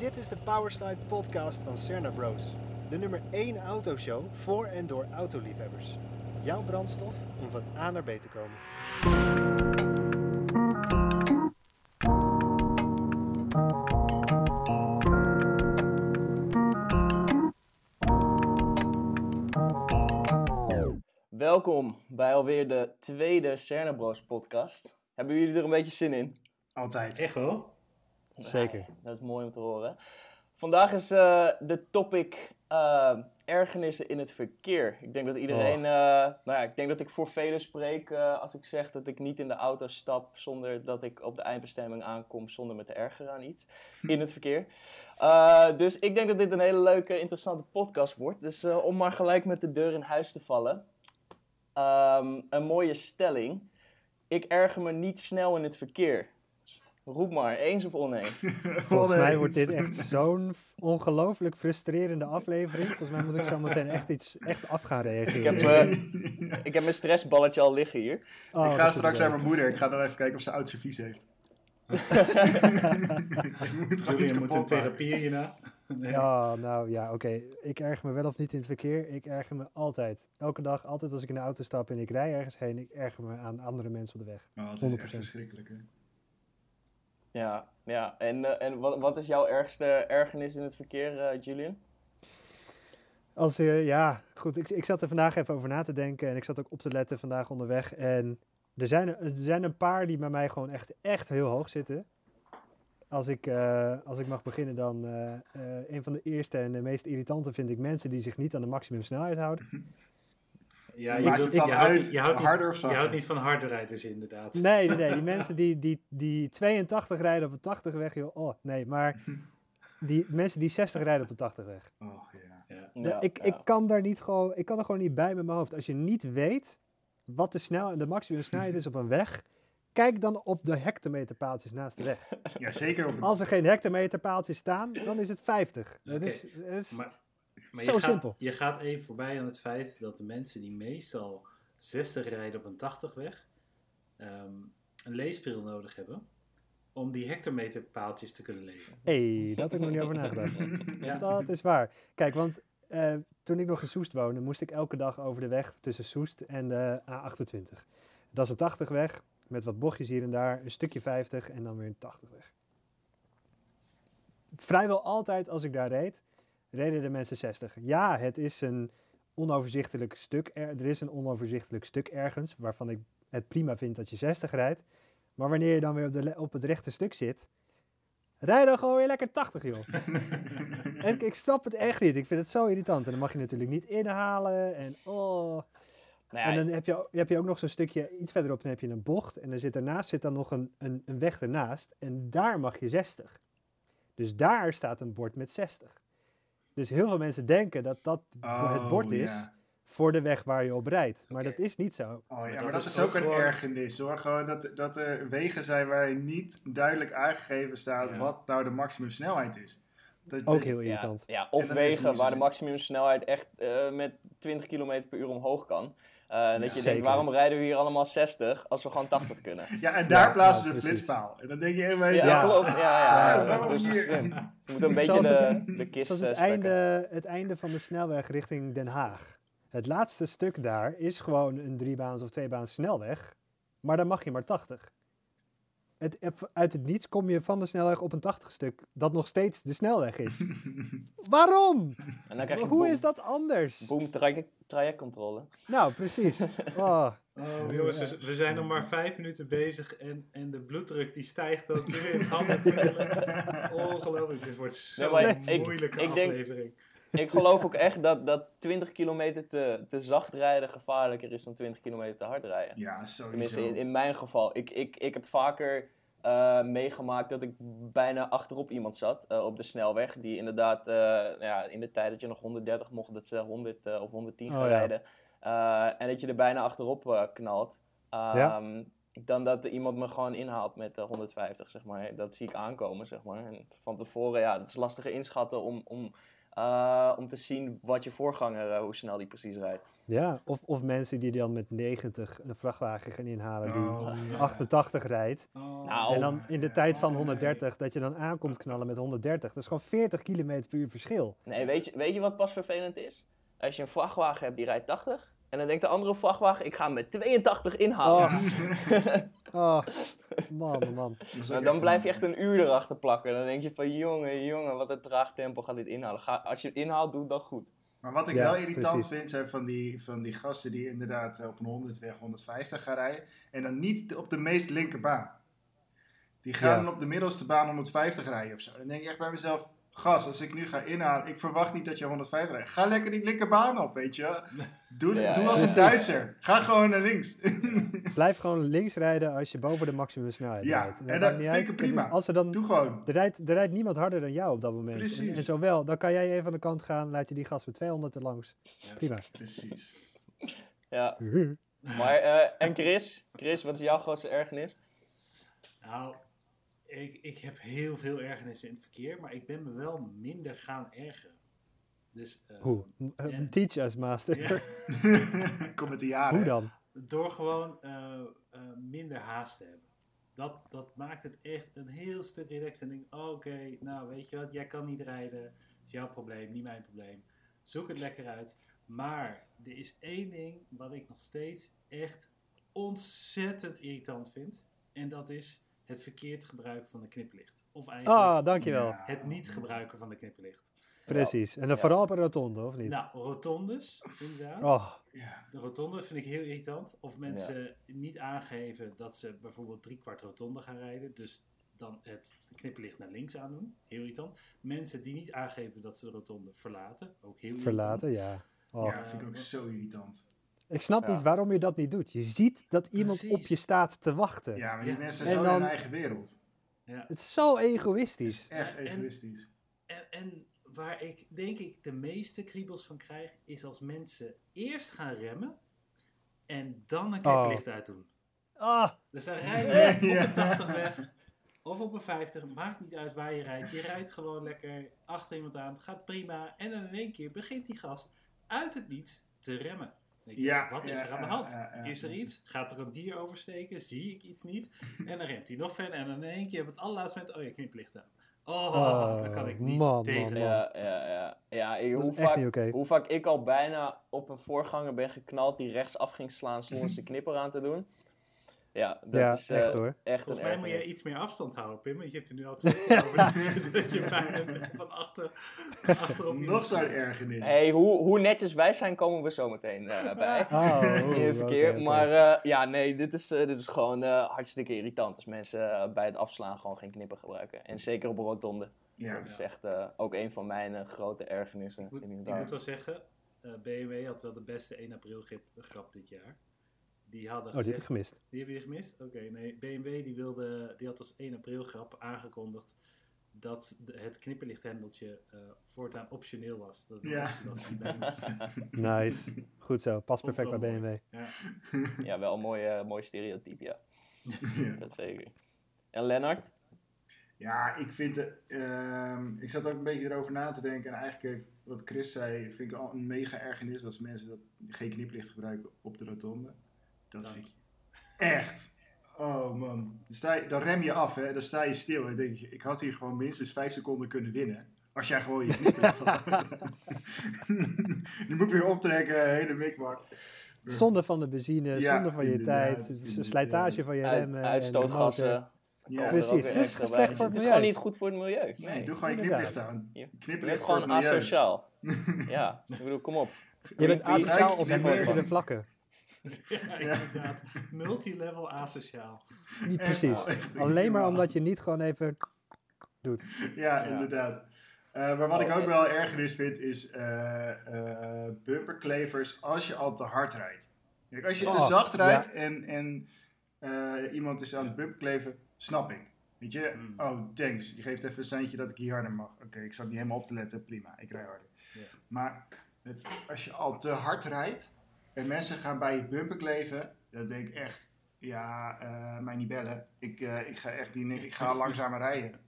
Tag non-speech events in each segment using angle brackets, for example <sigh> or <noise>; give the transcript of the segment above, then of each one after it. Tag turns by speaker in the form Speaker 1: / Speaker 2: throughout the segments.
Speaker 1: Dit is de Powerslide podcast van Cerna Bros. De nummer 1 autoshow voor en door autoliefhebbers. Jouw brandstof om van A naar B te komen.
Speaker 2: Welkom bij alweer de tweede Cerna Bros podcast. Hebben jullie er een beetje zin in?
Speaker 3: Altijd.
Speaker 4: Echt wel?
Speaker 1: Zeker.
Speaker 2: Dat is mooi om te horen. Vandaag is eh, de topic eh, ergernissen in het verkeer. Ik denk dat iedereen,
Speaker 1: Oh.
Speaker 2: eh, nou ja, ik denk dat ik voor velen spreek als ik zeg dat ik niet in de auto stap zonder dat ik op de eindbestemming aankom zonder me te ergeren aan iets in het verkeer. Dus ik denk dat dit een hele leuke, interessante podcast wordt. Dus om maar gelijk met de deur in huis te vallen. Ehm, een mooie stelling. Ik erger me niet snel in het verkeer. Roep maar, eens of <laughs> oneens?
Speaker 1: Volgens mij wordt dit echt zo'n ongelooflijk frustrerende aflevering. Volgens mij moet ik zo meteen echt iets echt af gaan
Speaker 2: Ik
Speaker 1: reageren.
Speaker 2: heb, eh, ik heb mijn stressballetje al liggen hier.
Speaker 1: Oh,
Speaker 3: ik ga straks naar mijn moeder. Ik ga nog even kijken of ze oud servies heeft. <laughs> ik moet gewoon iets
Speaker 4: Jullie moet een therapie hierna. Nee.
Speaker 1: Ja, nou ja, oké. Ik erger me wel of niet in het verkeer. Ik erger me altijd. Elke dag, altijd als ik in de auto stap en ik rij ergens heen, ik erger me aan andere mensen op de weg.
Speaker 3: Oh, het is echt
Speaker 1: 100%.
Speaker 3: verschrikkelijk. Hè?
Speaker 2: Ja, ja. En, eh, en wat, wat is jouw ergste ergernis in het verkeer, eh, Julian?
Speaker 1: Als, eh, ja, goed. Ik, ik zat er vandaag even over na te denken en ik zat ook op te letten vandaag onderweg. En er zijn, er zijn een paar die bij mij gewoon echt, echt heel hoog zitten. Als ik, eh, als ik mag beginnen, dan eh, eh, een van de eerste en de meest irritante vind ik mensen die zich niet aan de maximumsnelheid houden. <laughs>
Speaker 4: Ja, je,
Speaker 3: dan
Speaker 4: houdt,
Speaker 3: uit,
Speaker 4: niet- je, houdt niet,
Speaker 3: harder of
Speaker 4: je
Speaker 3: zachter?
Speaker 4: houdt niet van harde rijders inderdaad.
Speaker 1: Nee, nee, nee. Die <laughs> mensen die, die, die 82 rijden op een 80 weg, joh. Oh, nee. Maar <laughs> die mensen die 60 rijden op een 80 weg.
Speaker 3: Oh, ja.
Speaker 4: Ja.
Speaker 1: De-
Speaker 2: Ja,
Speaker 1: ik,
Speaker 2: ja.
Speaker 1: ik kan daar niet gewoon, ik kan er gewoon niet bij met mijn hoofd. Als je niet weet wat de, snel, de maximum snelheid is op een weg, kijk dan op de hectometerpaaltjes naast de weg.
Speaker 3: ja, zeker op een...
Speaker 1: Als er geen hectometerpaaltjes staan, dan is het 50. Dat
Speaker 4: Oké,
Speaker 1: is, dat is
Speaker 4: Maar, maar
Speaker 1: Zo
Speaker 4: je, gaat,
Speaker 1: simpel.
Speaker 4: je gaat even voorbij aan het feit dat de mensen die meestal 60 rijden op een 80 weg, ehm, een leesbril nodig hebben om die hectometerpaaltjes te kunnen lezen.
Speaker 1: hey, dat heb ik nog niet over nagedacht. <laughs>
Speaker 4: Ja.
Speaker 1: Dat is waar. Kijk, want eh, toen ik nog in Soest woonde, moest ik elke dag over de weg tussen Soest en de A28. Dat is een 80 weg, met wat bochtjes hier en daar, een stukje 50 en dan weer een 80 weg. Vrijwel altijd als ik daar reed, reden de mensen 60. Ja, het is een onoverzichtelijk stuk. Er, er is een onoverzichtelijk stuk ergens, waarvan ik het prima vind dat je 60 rijdt. Maar wanneer je dan weer op, de, op het rechte stuk zit, rij dan gewoon weer lekker 80, joh. <laughs> En ik, ik snap het echt niet. Ik vind het zo irritant. En dan mag je natuurlijk niet inhalen. En oh.
Speaker 2: Nou
Speaker 1: En
Speaker 2: ja,
Speaker 1: dan heb je, heb je ook nog zo'n stukje, iets verderop, dan heb je een bocht. En dan zit daarnaast zit dan nog een, een, een weg ernaast. En daar mag je 60. Dus daar staat een bord met 60. Dus heel veel mensen denken dat dat het bord
Speaker 3: Oh,
Speaker 1: is
Speaker 3: ja.
Speaker 1: voor de weg waar je op rijdt. Maar dat is niet zo.
Speaker 3: Oh ja, maar,
Speaker 4: dat
Speaker 3: dat,
Speaker 4: is
Speaker 3: is
Speaker 4: ook
Speaker 3: een
Speaker 4: gewoon-
Speaker 3: ergernis hoor. Gewoon dat, dat er wegen zijn waar niet duidelijk aangegeven staat
Speaker 4: Ja.
Speaker 3: wat nou de maximumsnelheid is. Dat,
Speaker 1: Ook heel irritant.
Speaker 2: ja, of
Speaker 3: is
Speaker 2: wegen waar de maximumsnelheid echt eh, met 20 km per uur omhoog kan. Eh, dat je
Speaker 1: Zeker.
Speaker 2: denkt, waarom rijden we hier allemaal 60 als we gewoon 80 kunnen? <laughs>
Speaker 3: Ja, en daar
Speaker 1: Ja,
Speaker 3: plaatsen
Speaker 1: ja,
Speaker 3: ze een flitspaal. En dan denk je helemaal...
Speaker 2: Ja,
Speaker 1: Ja.
Speaker 2: klopt. Ja, ja,
Speaker 3: hier?
Speaker 2: slim. Ze moeten een beetje
Speaker 1: Zoals
Speaker 2: de, de kist
Speaker 1: Zoals
Speaker 2: eh,
Speaker 1: het
Speaker 2: spekken.
Speaker 1: einde, het einde van de snelweg richting Den Haag. Het laatste stuk daar is gewoon een driebaans of tweebaans snelweg. Maar dan mag je maar 80. Het, uit het niets kom je van de snelweg op een 80 stuk dat nog steeds de snelweg is. <laughs> Waarom?
Speaker 2: En dan krijg je
Speaker 1: Hoe
Speaker 2: boom,
Speaker 1: is dat anders?
Speaker 2: boom traject, trajectcontrole.
Speaker 1: Nou, precies. <laughs> Oh,
Speaker 4: Oh, jongens, we, we zijn nog maar vijf minuten bezig en, en de bloeddruk die stijgt ook weer in het handen trillen. <laughs> Ongelooflijk, dit wordt zo'n
Speaker 2: Nee,
Speaker 1: ik-
Speaker 4: moeilijke
Speaker 2: ik denk-
Speaker 4: aflevering.
Speaker 2: Ik geloof ook echt dat, dat 20 kilometer te, te zacht rijden gevaarlijker is dan 20 kilometer te hard rijden.
Speaker 3: Ja, sowieso.
Speaker 2: Tenminste, in, in mijn geval. Ik, ik, ik heb vaker eh, meegemaakt dat ik bijna achterop iemand zat eh, op de snelweg. Die inderdaad, eh, ja, in de tijd dat je nog 130 mocht, dat ze 100 eh, of 110 gaan
Speaker 1: Oh, ja.
Speaker 2: rijden. Eh, en dat je er bijna achterop eh, knalt. Ehm, Dan dat er iemand me gewoon inhaalt met eh, 150, zeg maar. Dat zie ik aankomen, zeg maar. En van tevoren, ja, dat is lastiger inschatten om, om eh, om te zien wat je voorganger, eh, hoe snel die precies rijdt.
Speaker 1: Ja, of, of mensen die dan met 90 een vrachtwagen gaan inhalen die
Speaker 3: Oh, ja.
Speaker 1: 88 rijdt.
Speaker 4: Oh.
Speaker 2: Nou,
Speaker 1: En dan in de tijd van
Speaker 3: Oh, nee.
Speaker 1: 130, dat je dan aankomt knallen met 130. Dat is gewoon 40 km per uur verschil.
Speaker 2: Nee, weet je, weet je wat pas vervelend is? Als je een vrachtwagen hebt die rijdt 80. En dan denkt de andere vrachtwagen, ik ga hem met 82 inhalen.
Speaker 1: Oh, <laughs> man, man, man.
Speaker 3: Is ook
Speaker 2: Nou, dan blijf je echt een uur erachter plakken. Dan denk je van, jongen, jongen, wat een traag tempo gaat dit inhalen. Ga, als je het inhaalt, doe dat goed.
Speaker 3: Maar wat ik
Speaker 1: Ja,
Speaker 3: wel irritant
Speaker 1: precies.
Speaker 3: vind, zijn van die, van die gasten die inderdaad op een 100 weg 150 gaan rijden. En dan niet op de meest linkerbaan. Die gaan
Speaker 1: Ja.
Speaker 3: dan op de middelste baan 150 rijden of zo. Dan denk ik echt bij mezelf, gas, als ik nu ga inhalen, ik verwacht niet dat je 150 rijdt. Ga lekker die linkerbaan op, weet je. Doe,
Speaker 2: Ja,
Speaker 3: doe
Speaker 2: ja.
Speaker 3: als een. Duitser. Ga gewoon naar links.
Speaker 1: Blijf gewoon links rijden als je boven de maximumsnelheid
Speaker 3: Ja,
Speaker 1: rijdt.
Speaker 3: en
Speaker 1: dat
Speaker 3: vind ik
Speaker 1: uit.
Speaker 3: prima.
Speaker 1: Als er dan
Speaker 3: doe gewoon.
Speaker 1: Er rijdt, er rijdt niemand harder dan jou op dat moment. En,
Speaker 3: Precies.
Speaker 1: en zowel, dan kan jij even aan de kant gaan, laat je die gas met 200 er langs.
Speaker 4: Ja.
Speaker 1: Prima.
Speaker 3: Precies.
Speaker 2: Ja, <laughs> maar, eh, en Chris? Chris, wat is jouw grootste ergernis?
Speaker 4: Nou, ik, ik heb heel veel ergernissen in het verkeer, maar ik ben me wel minder gaan ergeren. Dus eh,
Speaker 1: Hoe? Eh,
Speaker 4: Ja.
Speaker 1: Teach us, master.
Speaker 4: Ja. <laughs>
Speaker 3: Kom met de jaren.
Speaker 1: Hoe dan?
Speaker 4: door gewoon eh, eh, minder haast te hebben. Dat, dat maakt het echt een heel stuk relaxed. En denk oké, nou weet je wat, jij kan niet rijden. Dat is jouw probleem, niet mijn probleem. Zoek het lekker uit. Maar er is één ding wat ik nog steeds echt ontzettend irritant vind. En dat is het verkeerd gebruiken van de knipperlicht. Of eigenlijk
Speaker 1: Ah, dankjewel.
Speaker 4: Het niet gebruiken van de knipperlicht.
Speaker 1: Precies. En dan
Speaker 2: Ja.
Speaker 1: vooral op een rotonde, of niet?
Speaker 4: Nou, rotondes, inderdaad.
Speaker 1: Oh,
Speaker 3: Ja.
Speaker 4: De rotonde vind ik heel irritant. Of mensen niet aangeven dat ze bijvoorbeeld drie kwart rotonde gaan rijden. Dus dan het knipperlicht naar links aandoen. Heel irritant. Mensen die niet aangeven dat ze de rotonde verlaten. Ook heel
Speaker 1: verlaten, ja. Oh.
Speaker 3: ja, vind ik ook zo irritant.
Speaker 1: Ik snap
Speaker 2: Ja.
Speaker 1: niet waarom je dat niet doet. Je ziet dat iemand
Speaker 4: Precies.
Speaker 1: op je staat te wachten.
Speaker 3: Ja, maar die
Speaker 4: Ja.
Speaker 3: mensen
Speaker 1: En
Speaker 3: zijn in hun eigen wereld.
Speaker 4: Ja.
Speaker 1: Het is zo
Speaker 3: Het is
Speaker 1: egoïstisch.
Speaker 3: echt egoïstisch.
Speaker 4: En, en waar ik denk ik de meeste kriebels van krijg. Is als mensen eerst gaan remmen. En dan een knipperlicht uitdoen.
Speaker 1: Ah,
Speaker 4: Dus dan rij je <laughs> op
Speaker 3: Ja.
Speaker 4: een 80 weg. Of op een 50, maakt niet uit waar je rijdt. Je rijdt gewoon lekker achter iemand aan, het gaat prima. En dan in één keer begint die gast uit het niets te remmen. Dan denk je,
Speaker 3: Ja,
Speaker 4: wat is
Speaker 3: ja,
Speaker 4: er aan de
Speaker 3: ja,
Speaker 4: hand?
Speaker 3: ja, ja,
Speaker 4: is er
Speaker 3: ja.
Speaker 4: iets? Gaat er een dier oversteken? Zie ik iets niet? En dan remt hij nog verder. En dan in één keer op het allerlaatste moment, oh je kniplicht aan. Oh, dan kan ik niet
Speaker 1: man,
Speaker 4: tegen.
Speaker 1: man,
Speaker 2: Ja, ja, ja. ja ik- hoe, vaak, hoe vaak ik al bijna op een voorganger ben geknald die rechts af ging slaan zonder zijn knipper aan te doen. Ja, dat
Speaker 1: Ja,
Speaker 2: is eh,
Speaker 1: echt hoor.
Speaker 2: echt
Speaker 4: Volgens mij moet je iets meer afstand houden, Pim. Want je hebt er nu al twee keer over <laughs> dat je bijna van achter, achterop
Speaker 3: Nog zo'n ergernis.
Speaker 2: Hey, hoe, hoe netjes wij zijn, komen we zo meteen eh, bij.
Speaker 1: Oh, <laughs>
Speaker 2: in het verkeer. Maar eh, ja, nee, dit is, eh, dit is gewoon eh, hartstikke irritant als mensen bij het afslaan gewoon geen knipper gebruiken. En zeker op een rotonde.
Speaker 3: Ja.
Speaker 2: Dat is echt eh, ook een van mijn grote ergernissen.
Speaker 4: Ik moet, ik moet wel zeggen, BMW had wel de beste 1 april grap dit jaar. Die hadden
Speaker 1: Oh, die heb ik gemist.
Speaker 4: Die heb je gemist? Oké, nee. BMW die wilde, die had als 1 april grap aangekondigd dat de, het knipperlichthendeltje eh, voortaan optioneel was. Dat het
Speaker 3: Ja.
Speaker 4: was die bij moest <laughs> staan.
Speaker 1: Nice. Goed zo. Past perfect bij BMW.
Speaker 4: Ja.
Speaker 2: Ja, wel een mooi, mooi stereotype, ja. <laughs>
Speaker 3: Ja.
Speaker 2: Dat zeker. En Lennart?
Speaker 3: Ja, ik vind het. ehm, ik zat ook een beetje erover na te denken. En eigenlijk heeft wat Chris zei, vind ik al een mega ergernis dat mensen dat geen kniplicht gebruiken op de rotonde. Dat
Speaker 4: Dank.
Speaker 3: vind ik echt. Oh man. Dan, sta je, dan rem je af, hè? Dan sta je stil en denk je, ik had hier gewoon minstens 5 seconden kunnen winnen. Als jij gewoon je kniplicht had. <laughs> nu moet ik weer optrekken, hele mikmak.
Speaker 1: Zonde van de benzine,
Speaker 3: Ja,
Speaker 1: zonde van je tijd, slijtage van je remmen.
Speaker 2: uitstootgassen.
Speaker 3: Ja,
Speaker 1: Precies, het is slecht voor het
Speaker 2: Het is gewoon niet goed voor het milieu. Nee,
Speaker 3: Nee, doe gewoon je kniplicht aan.
Speaker 2: Je- Je
Speaker 3: Kniplicht
Speaker 2: bent gewoon asociaal. <laughs> ja, ik bedoel, kom op.
Speaker 1: Je bent asociaal op meerdere vlakken. <laughs>
Speaker 4: ja, inderdaad. Multilevel asociaal.
Speaker 1: Niet precies.
Speaker 3: echt
Speaker 1: Alleen maar omdat je niet gewoon even doet.
Speaker 3: Ja,
Speaker 2: Ja.
Speaker 3: inderdaad. Eh, maar wat ik
Speaker 2: Oh,
Speaker 3: ook wel ergernis vind, is eh, eh, bumperklevers als je al te hard rijdt. Kijk, als je te
Speaker 1: Oh,
Speaker 3: zacht
Speaker 1: ja.
Speaker 3: rijdt en, en eh, iemand is aan het bumperkleven, snap ik. Weet je,
Speaker 4: Mm.
Speaker 3: oh thanks, je geeft even een seintje dat ik hier harder mag. Oké, ik zat niet helemaal op te letten, prima, ik rij harder.
Speaker 4: Ja.
Speaker 3: Maar het, als je al te hard rijdt en mensen gaan bij je bumper kleven, dan denk ik echt, ja, eh, mij niet bellen. Ik, eh, ik ga echt niet, ik ga <laughs> langzamer rijden.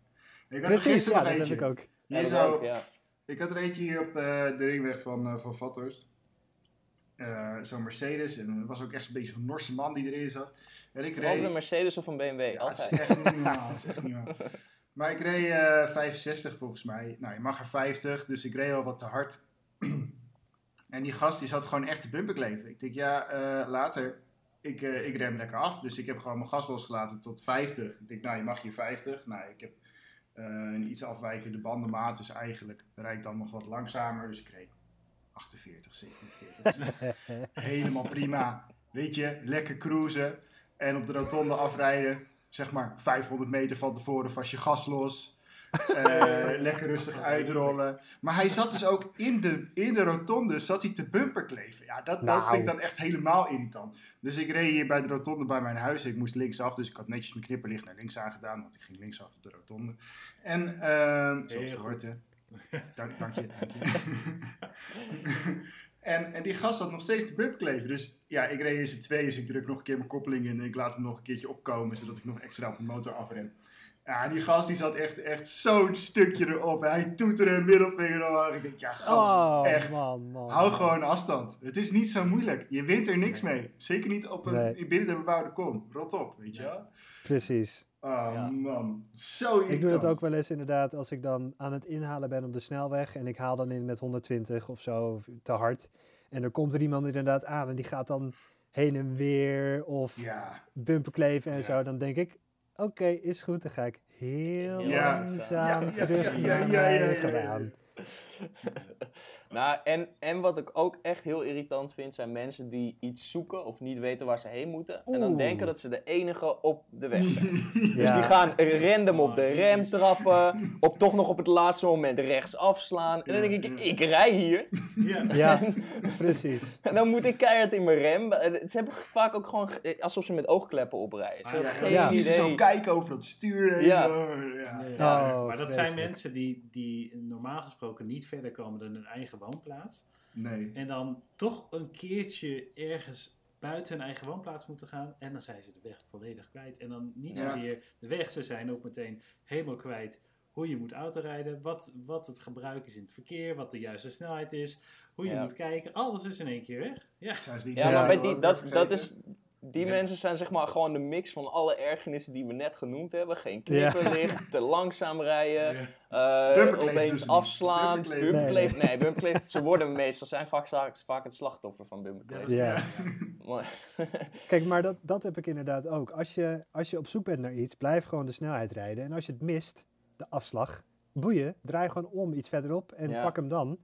Speaker 3: Ik had
Speaker 1: Precies,
Speaker 3: gisteren
Speaker 1: ja, dat heb ik ook.
Speaker 3: Hier
Speaker 2: dat
Speaker 3: zo,
Speaker 2: ook, ja.
Speaker 3: Ik had er eentje hier op eh, de ringweg van, eh van Vatters. Eh, zo'n Mercedes. En er was ook echt een beetje zo'n Norse man die erin zat. En ik
Speaker 2: Het altijd een
Speaker 3: reed...
Speaker 2: Mercedes of een BMW,
Speaker 3: Ja, het is
Speaker 2: altijd.
Speaker 3: echt niet normaal. Het is echt niet normaal. <laughs> Maar ik reed eh 65 volgens mij. Nou, je mag er 50, dus ik reed al wat te hard. En die gast die zat gewoon echt te bumperkleven. Ik denk, ja, eh, later. Ik, eh, ik rem lekker af, dus ik heb gewoon mijn gas losgelaten tot 50. Ik denk, nou, je mag hier 50. Nou, ik heb eh, een iets afwijkende bandenmaat, dus eigenlijk rijd ik dan nog wat langzamer. Dus ik reed 48, 47. <laughs> Helemaal prima. Weet je, lekker cruisen. En op de rotonde afrijden. Zeg maar 500 meter van tevoren vast je gas los. Eh, <laughs> lekker rustig uitrollen. Maar hij zat dus ook in de, in de rotonde zat hij te bumperkleven. Ja, dat, dat
Speaker 1: Nou.
Speaker 3: vind ik dan echt helemaal irritant. Dus ik reed hier bij de rotonde bij mijn huis. Ik moest linksaf, dus ik had netjes mijn knipperlicht naar links aangedaan. Want ik ging linksaf op de rotonde. En, ehm zoals
Speaker 4: Heel
Speaker 3: gehoord,
Speaker 4: goed.
Speaker 3: hè. Dank, dank je. Dank je. <laughs> en, en die gast had nog steeds de bumperkleven. Dus ja, ik reed in z'n tweeën, dus ik druk nog een keer mijn koppeling in. En ik laat hem nog een keertje opkomen, zodat ik nog extra op de motor afrem. Ja, die gast die zat echt, echt zo'n stukje erop. Hij toeterde een middelvinger omhoog. Ik denk, ja gast,
Speaker 1: Oh,
Speaker 3: echt.
Speaker 1: man, man.
Speaker 3: Hou
Speaker 1: man.
Speaker 3: gewoon afstand. Het is niet zo moeilijk. Je wint er niks mee. Zeker niet op een,
Speaker 1: Nee.
Speaker 3: binnen de bebouwde kom. Rot op, weet je wel?
Speaker 1: Precies.
Speaker 3: Oh
Speaker 2: Ja.
Speaker 3: man, zo irritant.
Speaker 1: Ik doe dat ook wel eens inderdaad als ik dan aan het inhalen ben op de snelweg en ik haal dan in met 120 of zo te hard. En er komt er iemand inderdaad aan en die gaat dan heen en weer of
Speaker 3: Ja,
Speaker 1: bumperkleven en
Speaker 3: Ja.
Speaker 1: zo. Dan denk ik, oké, is goed. Dan ga ik heel
Speaker 2: Ja.
Speaker 1: langzaam
Speaker 3: Ja,
Speaker 1: terug naar mijn eigen baan. <laughs>
Speaker 2: Nou, en, en wat ik ook echt heel irritant vind, zijn mensen die iets zoeken of niet weten waar ze heen moeten. En dan denken dat ze de enige op de weg zijn. <laughs> Dus die gaan random op
Speaker 4: Oh,
Speaker 2: de
Speaker 4: dit
Speaker 2: rem trappen. Of toch nog op het laatste moment rechts afslaan. En dan denk ik, ik rij hier.
Speaker 4: Ja. <laughs>
Speaker 1: Ja, precies.
Speaker 2: En dan moet ik keihard in mijn rem. En Ze hebben vaak ook gewoon ge- alsof ze met oogkleppen oprijden. Ze
Speaker 4: Ah,
Speaker 2: hebben
Speaker 4: ja,
Speaker 2: geen.
Speaker 3: Ze zo
Speaker 2: idee.
Speaker 3: kijken over dat stuur.
Speaker 2: Ja.
Speaker 3: ja.
Speaker 4: Nee,
Speaker 1: Oh,
Speaker 4: maar dat zijn mensen die, die normaal gesproken niet verder komen dan hun eigen woonplaats.
Speaker 3: Nee.
Speaker 4: En dan toch een keertje ergens buiten hun eigen woonplaats moeten gaan. En dan zijn ze de weg volledig kwijt. En dan niet
Speaker 3: Ja.
Speaker 4: zozeer de weg, ze zijn ook meteen helemaal kwijt hoe je moet autorijden. Wat, wat het gebruik is in het verkeer, wat de juiste snelheid is. Hoe je
Speaker 2: Ja.
Speaker 4: moet kijken, alles is in één keer weg. Ja,
Speaker 2: Ja, maar bij die, dat, dat is, die
Speaker 4: Ja.
Speaker 2: mensen zijn zeg maar gewoon de mix van alle ergernissen die we net genoemd hebben. Geen knipperlicht, te langzaam rijden, eh,
Speaker 3: Bumperkleven
Speaker 2: opeens
Speaker 3: dus
Speaker 2: afslaan,
Speaker 3: bumperkleven.
Speaker 2: Nee, bumperkleven. Ze worden meestal, zijn vaak, vaak het slachtoffer van bumperkleven.
Speaker 1: Ja. <laughs> Kijk, maar dat, dat heb ik inderdaad ook. Als je, als je op zoek bent naar iets, blijf gewoon de snelheid rijden. En als je het mist, de afslag, boeien, draai gewoon om iets verderop en
Speaker 2: Ja.
Speaker 1: pak hem dan.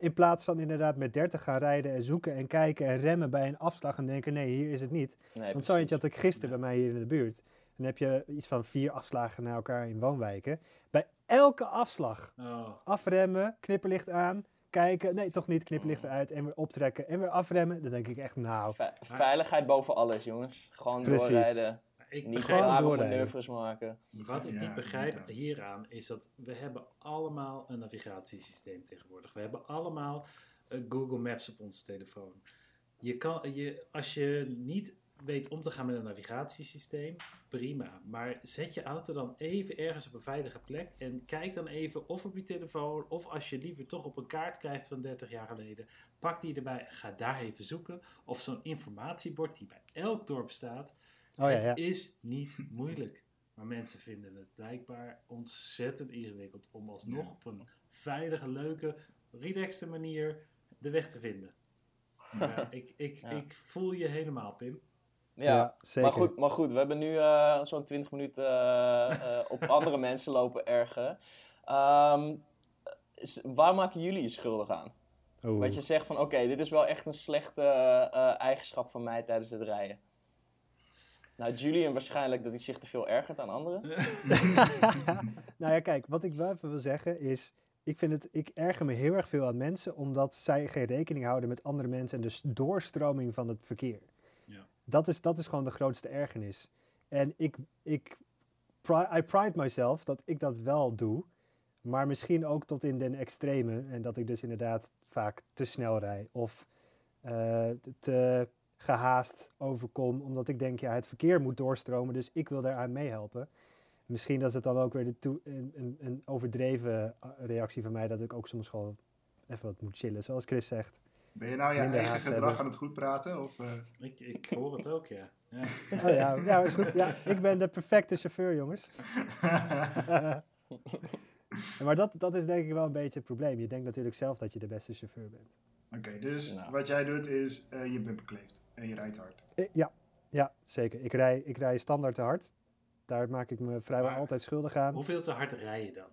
Speaker 1: In plaats van inderdaad met 30 gaan rijden en zoeken en kijken en remmen bij een afslag en denken, nee, hier is het niet.
Speaker 2: nee,
Speaker 1: Want zo had ik gisteren bij mij hier in de buurt. Dan heb je iets van vier afslagen naar elkaar in woonwijken. Bij elke afslag
Speaker 4: Oh,
Speaker 1: afremmen, knipperlicht aan, kijken, nee, toch niet, knipperlicht eruit en weer optrekken en weer afremmen. Dan denk ik echt, nou,
Speaker 2: Ve- veiligheid boven alles, jongens. Gewoon
Speaker 1: Precies.
Speaker 2: doorrijden.
Speaker 4: Ik
Speaker 2: Niet
Speaker 4: begrijp,
Speaker 1: Gewoon
Speaker 2: manoeuvres maken.
Speaker 4: Wat ik
Speaker 3: Ja,
Speaker 4: niet begrijp hieraan is dat we hebben allemaal een navigatiesysteem tegenwoordig. We hebben allemaal eh, Google Maps op onze telefoon. Je kan, je, als je niet weet om te gaan met een navigatiesysteem, prima. Maar zet je auto dan even ergens op een veilige plek en kijk dan even of op je telefoon of als je liever toch op een kaart krijgt van 30 jaar geleden, pak die erbij en ga daar even zoeken. Of zo'n informatiebord die bij elk dorp staat.
Speaker 1: Oh ja,
Speaker 4: het
Speaker 1: ja.
Speaker 4: is niet moeilijk. Maar mensen vinden het blijkbaar ontzettend ingewikkeld om alsnog op een veilige, leuke, relaxte manier de weg te vinden. Ja, <laughs> ik, ik,
Speaker 2: Ja.
Speaker 4: ik voel je helemaal, Pim.
Speaker 2: Ja,
Speaker 1: zeker.
Speaker 2: Maar goed, maar goed, we hebben nu eh, zo'n 20 minuten eh, eh, op andere <laughs> mensen lopen ergen. Ehm, waar maken jullie je schuldig aan?
Speaker 1: Oeh.
Speaker 2: Wat je zegt van, oké, dit is wel echt een slechte eh, eigenschap van mij tijdens het rijden. Nou, Julian waarschijnlijk dat hij zich te veel ergert aan anderen. <laughs>
Speaker 1: nou ja, kijk, wat ik wel even wil zeggen is, ik vind het, ik erger me heel erg veel aan mensen omdat zij geen rekening houden met andere mensen en dus doorstroming van het verkeer.
Speaker 4: Ja.
Speaker 1: Dat is, dat is gewoon de grootste ergernis. En ik, ik, I pride myself dat ik dat wel doe, maar misschien ook tot in den extreme en dat ik dus inderdaad vaak te snel rij of eh, te gehaast overkom, omdat ik denk, ja, het verkeer moet doorstromen, dus ik wil daaraan meehelpen. misschien dat het dan ook weer de toe- een, een, een overdreven eh, reactie van mij, dat ik ook soms gewoon even wat moet chillen, zoals Chris zegt.
Speaker 3: Ben je nou je
Speaker 1: Minder
Speaker 3: eigen gedrag
Speaker 1: hebben.
Speaker 3: aan het goed praten? Of, eh?
Speaker 4: Ik, ik hoor het ook, ja. ja. <laughs>
Speaker 1: Oh ja, ja, is goed. Ja, ik ben de perfecte chauffeur, jongens. <laughs> maar dat, dat is denk ik wel een beetje het probleem. Je denkt natuurlijk zelf dat je de beste chauffeur bent.
Speaker 3: Oké, dus
Speaker 2: Nou.
Speaker 3: wat jij doet is eh, je bumper kleeft en je rijdt hard.
Speaker 1: Eh, Ja, ja zeker. Ik rij, ik rij standaard te hard. Daar maak ik me vrijwel
Speaker 4: Maar-
Speaker 1: altijd schuldig aan.
Speaker 4: Hoeveel te hard rij je dan?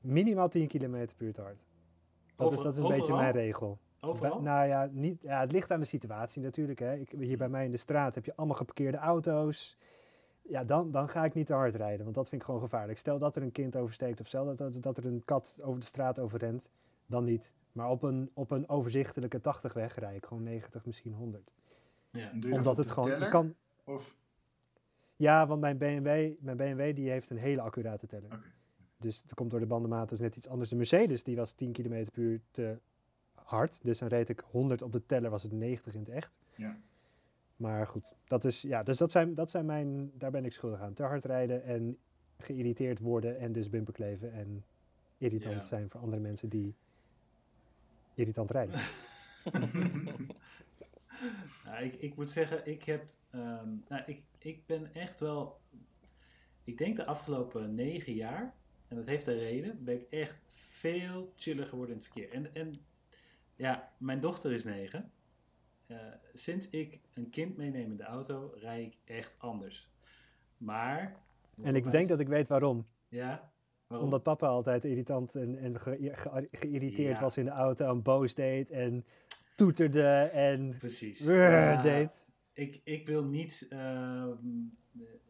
Speaker 1: Minimaal 10 km per uur te hard. Dat is, dat is een beetje mijn regel.
Speaker 4: Overal?
Speaker 1: Nou ja, niet, ja, het ligt aan de situatie natuurlijk. Hè. Ik, hier bij mij in de straat heb je allemaal geparkeerde auto's. Ja, dan, dan ga ik niet te hard rijden, want dat vind ik gewoon gevaarlijk. Stel dat er een kind oversteekt of stel dat, dat, dat er een kat over de straat overrent, dan niet. Maar op een, op een overzichtelijke 80 weg rij ik gewoon 90, misschien 100.
Speaker 4: Ja.
Speaker 3: En doe je
Speaker 1: Omdat het gewoon,
Speaker 3: teller?
Speaker 1: kan,
Speaker 3: Of,
Speaker 1: ja, want mijn BMW, mijn BMW die heeft een hele accurate teller.
Speaker 3: Oké.
Speaker 1: Dus dat komt door de bandenmaat is net iets anders. De Mercedes die was 10 km per uur te hard. Dus dan reed ik 100 op de teller, was het 90 in het echt.
Speaker 3: ja.
Speaker 1: Maar goed, dat is, ja, dus dat zijn, dat zijn mijn, daar ben ik schuldig aan. Te hard rijden en geïrriteerd worden en dus bumperkleven en irritant
Speaker 4: Ja.
Speaker 1: zijn voor andere mensen die irritant rijden. <laughs> <laughs>
Speaker 4: Nou, ik, ik moet zeggen, ik heb. ehm, nou, ik, ik ben echt wel. Ik denk de afgelopen negen jaar, en dat heeft een reden, ben ik echt veel chiller geworden in het verkeer. En, en ja, mijn dochter is negen. Eh, sinds ik een kind meeneem in de auto, rij ik echt anders. Maar.
Speaker 1: En ik denk dat ik weet waarom.
Speaker 4: Ja, waarom?
Speaker 1: Omdat papa altijd irritant en, en ge- ge- geïrriteerd
Speaker 4: Ja.
Speaker 1: was in de auto en boos deed en toeterde en
Speaker 4: Precies. Ja,
Speaker 1: deed.
Speaker 4: Ik, ik wil niet. ehm,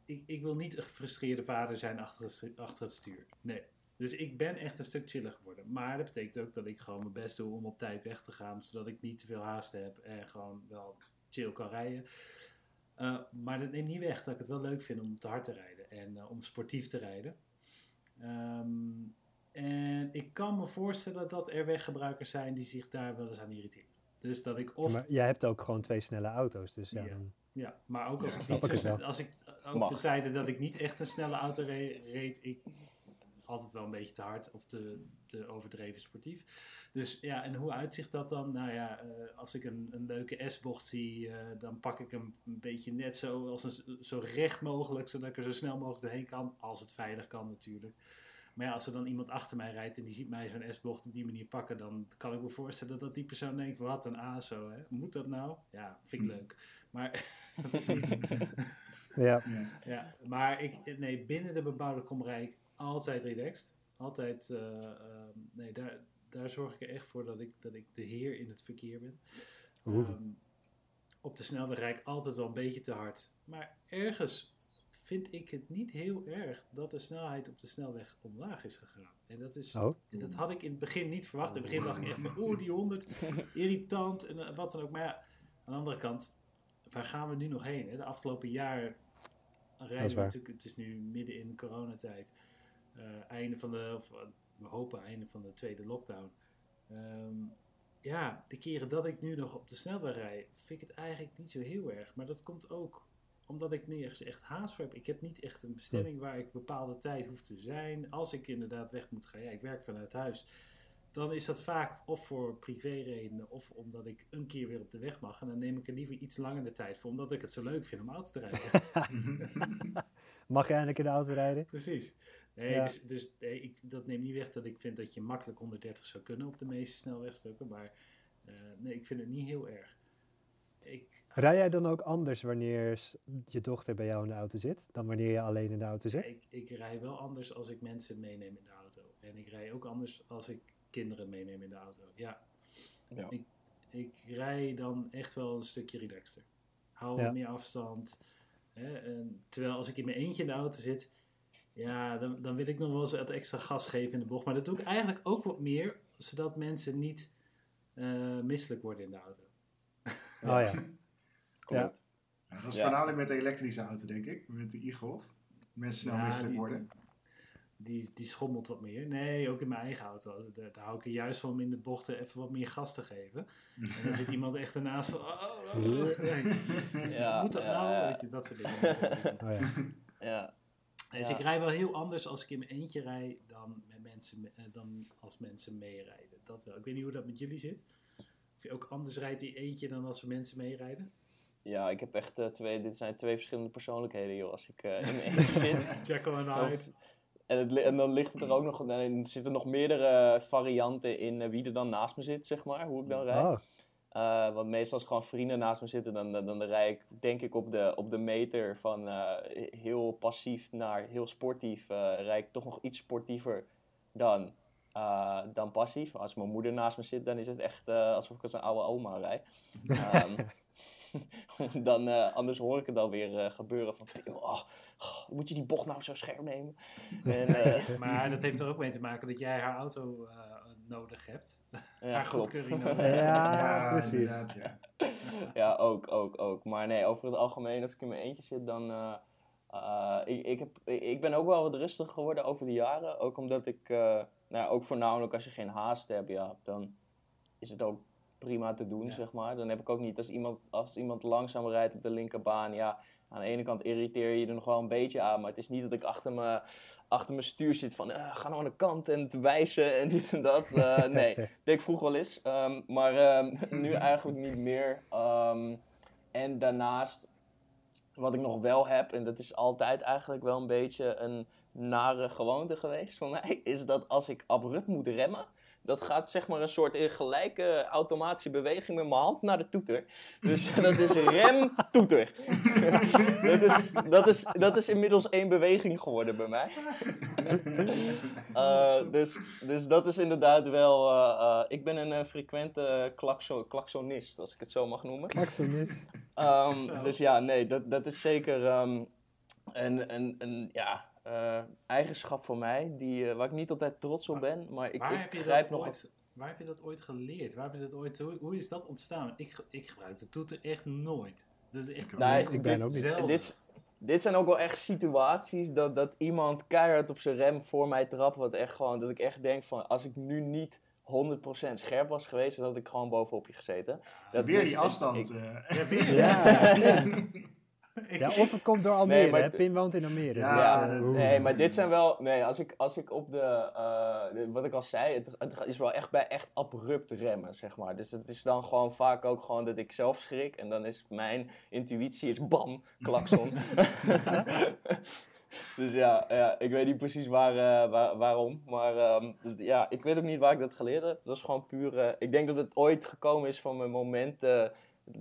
Speaker 4: ik, ik wil niet een gefrustreerde vader zijn achter het, achter het stuur. Nee. Dus ik ben echt een stuk chiller geworden. Maar dat betekent ook dat ik gewoon mijn best doe om op tijd weg te gaan. Zodat ik niet te veel haast heb en gewoon wel chill kan rijden. Eh, maar dat neemt niet weg dat ik het wel leuk vind om te hard te rijden. En eh, om sportief te rijden. Ehm, en ik kan me voorstellen dat er weggebruikers zijn die zich daar wel eens aan irriteren. Dus dat ik of
Speaker 1: Maar jij hebt ook gewoon twee snelle auto's, dus ja.
Speaker 4: Ja.
Speaker 1: dan-
Speaker 4: ja, maar ook als
Speaker 3: Ja,
Speaker 4: ik niet
Speaker 1: ik
Speaker 4: zo als ik ook
Speaker 2: Mag.
Speaker 4: de tijden dat ik niet echt een snelle auto re- reed, ik altijd wel een beetje te hard of te, te overdreven sportief. Dus ja, en hoe uitzicht dat dan? Nou ja, eh, als ik een, een leuke S-bocht zie, eh, dan pak ik hem een beetje net zo, als een, zo recht mogelijk, zodat ik er zo snel mogelijk doorheen kan, als het veilig kan natuurlijk. Maar ja, als er dan iemand achter mij rijdt en die ziet mij zo'n S-bocht op die manier pakken, dan kan ik me voorstellen dat die persoon denkt, wat een ASO, hè? Moet dat nou? Ja, vind ik leuk. Maar <laughs> dat is niet... <laughs>
Speaker 1: ja.
Speaker 3: Ja.
Speaker 4: maar ik, nee, binnen de bebouwde kom rij ik altijd relaxed. Altijd, eh, ehm, nee, daar, daar zorg ik er echt voor dat ik, dat ik de heer in het verkeer ben. Ehm, op de snelweg rijd ik altijd wel een beetje te hard. Maar ergens vind ik het niet heel erg dat de snelheid op de snelweg omlaag is gegaan. En dat, is,
Speaker 1: Oh,
Speaker 4: en dat had ik in het begin niet verwacht. In het begin dacht ik echt van, oeh, die 100, <laughs> irritant en eh, wat dan ook. Maar ja, aan de andere kant, waar gaan we nu nog heen? Hè? De afgelopen jaar rijden we natuurlijk, het is nu midden in coronatijd. Eh, einde van de, of, eh, we hopen einde van de tweede lockdown. Ehm, ja, de keren dat ik nu nog op de snelweg rijd, vind ik het eigenlijk niet zo heel erg. Maar dat komt ook omdat ik nergens echt haast voor heb. Ik heb niet echt een bestemming waar ik bepaalde tijd hoef te zijn. Als ik inderdaad weg moet gaan, ja, ik werk vanuit huis. Dan is dat vaak of voor privéredenen of omdat ik een keer weer op de weg mag. En dan neem ik er liever iets langer de tijd voor, omdat ik het zo leuk vind om auto te rijden. <laughs> <laughs>
Speaker 1: mag je eindelijk in de auto rijden?
Speaker 4: Precies. Nee,
Speaker 1: Ja.
Speaker 4: dus, dus nee, ik, dat neemt niet weg dat ik vind dat je makkelijk 130 zou kunnen op de meeste snelwegstukken. Maar eh, nee, ik vind het niet heel erg. Ik,
Speaker 1: Rij jij dan ook anders wanneer je dochter bij jou in de auto zit, dan wanneer je alleen in de auto zit?
Speaker 4: ik, ik rij wel anders als ik mensen meeneem in de auto. En ik rij ook anders als ik kinderen meeneem in de auto. Ja,
Speaker 2: Ja.
Speaker 4: Ik- ik rij dan echt wel een stukje relaxter. Hou
Speaker 1: Ja.
Speaker 4: meer afstand. Hè? En terwijl als ik in mijn eentje in de auto zit, ja, dan, dan wil ik nog wel eens wat extra gas geven in de bocht. Maar dat doe ik eigenlijk ook wat meer, zodat mensen niet eh, misselijk worden in de auto.
Speaker 1: Oh <laughs> ja.
Speaker 3: Ja, dat is
Speaker 2: Ja.
Speaker 3: voornamelijk met de elektrische auto, denk ik. Met de e-golf. Mensen snel
Speaker 4: Ja,
Speaker 3: misselijk worden.
Speaker 4: Die, die schommelt wat meer. Nee, ook in mijn eigen auto. Daar, daar hou ik er juist van om in de bochten even wat meer gas te geven. En dan zit iemand echt ernaast van... Oh, oh, oh. Nee. <laughs> Dus
Speaker 2: Ja,
Speaker 4: moet dat
Speaker 2: ja,
Speaker 4: nou?
Speaker 2: ja.
Speaker 4: Weet je, dat soort dingen.
Speaker 1: Oh ja.
Speaker 2: Ja.
Speaker 4: Dus
Speaker 2: Ja.
Speaker 4: ik rij wel heel anders als ik in mijn eentje rij dan, met mensen, me- eh, dan als mensen meerijden. Dat wel. Ik weet niet hoe dat met jullie zit. Of je ook anders rijdt in je eentje dan als er mensen meerijden.
Speaker 2: Ja, ik heb echt eh, twee, dit zijn twee verschillende persoonlijkheden, joh. Als ik eh, in eentje zit.
Speaker 4: Jekyll en Hyde.
Speaker 2: en, het, en dan ligt het er ook nog, en er zitten nog meerdere varianten in eh, wie er dan naast me zit, zeg maar. Hoe ik dan rijd.
Speaker 1: Oh,
Speaker 2: Eh, want meestal als gewoon vrienden naast me zitten, dan, dan, dan rij ik denk ik op de, op de meter van eh, heel passief naar heel sportief. eh rij ik toch nog iets sportiever dan, eh, dan passief. Als mijn moeder naast me zit, dan is het echt eh, alsof ik als een oude oma rijd. Ehm, <laughs> dan, eh, anders hoor ik het alweer gebeuren van, "Joh, oh, oh, moet je die bocht nou zo scherp nemen? En, eh, <laughs>
Speaker 4: Maar dat heeft er ook mee te maken dat jij haar auto eh, nodig hebt.
Speaker 2: ja,
Speaker 4: haar
Speaker 2: klopt.
Speaker 4: goedkeuring <laughs> nodig
Speaker 1: Ja,
Speaker 4: hebt.
Speaker 1: precies.
Speaker 3: inderdaad, ja.
Speaker 2: Ja, ook, ook, ook. Maar nee, over het algemeen, als ik in mijn eentje zit, dan... eh, eh, ik, ik, heb, ik ik ben ook wel wat rustiger geworden over de jaren. Ook omdat ik, eh, nou ook voornamelijk als je geen haast hebt, ja, dan is het ook prima te doen,
Speaker 4: Ja.
Speaker 2: zeg maar. Dan heb ik ook niet, als iemand, als iemand langzaam rijdt op de linkerbaan, ja, aan de ene kant irriteer je er nog wel een beetje aan, maar het is niet dat ik achter me achter mijn stuur zit van eh, ga nou aan de kant en te wijzen en dit en dat. Eh, <laughs> nee, deed ik vroeger wel eens, ehm, maar ehm, <laughs> nu eigenlijk niet meer. Ehm, en daarnaast, wat ik nog wel heb, en dat is altijd eigenlijk wel een beetje een nare gewoonte geweest voor mij, is dat als ik abrupt moet remmen, dat gaat zeg maar een soort in gelijke automatische beweging met mijn hand naar de toeter. Dus <laughs> dat is rem, toeter. <laughs> dat, is, dat, is, dat is inmiddels één beweging geworden bij mij. <laughs> Eh, dus, dus dat is inderdaad wel. eh, eh, ik ben een frequente klakso klaksonist, als ik het zo mag noemen.
Speaker 1: klaksonist.
Speaker 2: Ehm, dus ja, nee, dat, dat is zeker ehm, een, een, een ja, eh, eigenschap van mij die, eh, waar ik niet altijd trots op ben. Maar ik,
Speaker 4: waar,
Speaker 2: ik
Speaker 4: heb je dat
Speaker 2: nog.
Speaker 4: ooit, waar heb je dat ooit geleerd? Waar heb je dat ooit, hoe, hoe is dat ontstaan? Ik, ik gebruik de toeter echt nooit. Dat is echt
Speaker 2: Nee,
Speaker 1: ik ben ook niet.
Speaker 2: Dit, dit zijn ook wel echt situaties dat, dat iemand keihard op zijn rem voor mij trapt. Wat echt gewoon, dat ik echt denk van als ik nu niet 100% scherp was geweest, dan had ik gewoon bovenop je gezeten. Dat
Speaker 3: Weer
Speaker 2: is-
Speaker 3: die afstand.
Speaker 2: ik-
Speaker 3: eh.
Speaker 4: Ja, weer.
Speaker 1: Ja, <laughs> <laughs> ja, of het komt door Almere.
Speaker 2: Nee, maar-
Speaker 1: hè? Pim woont in Almere.
Speaker 3: Ja,
Speaker 1: dus,
Speaker 2: Ja,
Speaker 1: eh, oeh.
Speaker 2: nee, maar dit zijn wel. Nee, als ik, als ik op de. eh, de- wat ik al zei, het, het is wel echt bij echt abrupt remmen, zeg maar. Dus het is dan gewoon vaak ook gewoon dat ik zelf schrik. En dan is mijn intuïtie is bam, klakson. <laughs> <laughs> dus ja, ja, ik weet niet precies waar, eh, waar, waarom. Maar ehm, ja, ik weet ook niet waar ik dat geleerd heb. Dat is gewoon puur. eh, ik denk dat het ooit gekomen is van mijn moment.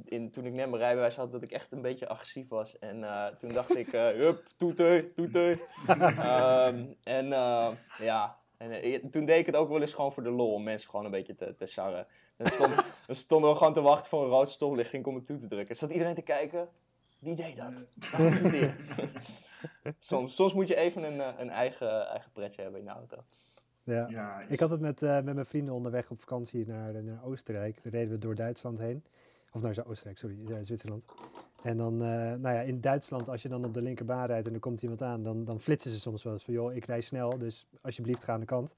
Speaker 2: In, toen ik net mijn rijbewijs had, dat ik echt een beetje agressief was. En eh, toen dacht ik, eh <laughs> hup, toeter, toeter. <laughs> Ehm, en eh, ja, en, toen deed ik het ook wel eens gewoon voor de lol, om mensen gewoon een beetje te, te sarren. Dan, stond, <laughs> dan stonden we gewoon te wachten voor een rood stoplicht, ging ik om me toe te drukken. Zat iedereen te kijken, wie deed dat? Het? soms, soms moet je even een, een eigen, eigen pretje hebben in de auto.
Speaker 1: Ja.
Speaker 3: Ja,
Speaker 1: Ik had het met, eh, met mijn vrienden onderweg op vakantie naar, naar Oostenrijk. Dan reden we door Duitsland heen. Of naar Oostenrijk, sorry, Zwitserland. En dan, eh, nou ja, in Duitsland, als je dan op de linkerbaan rijdt en er komt iemand aan, dan, dan flitsen ze soms wel eens van, joh, ik rij snel, dus alsjeblieft ga aan de kant.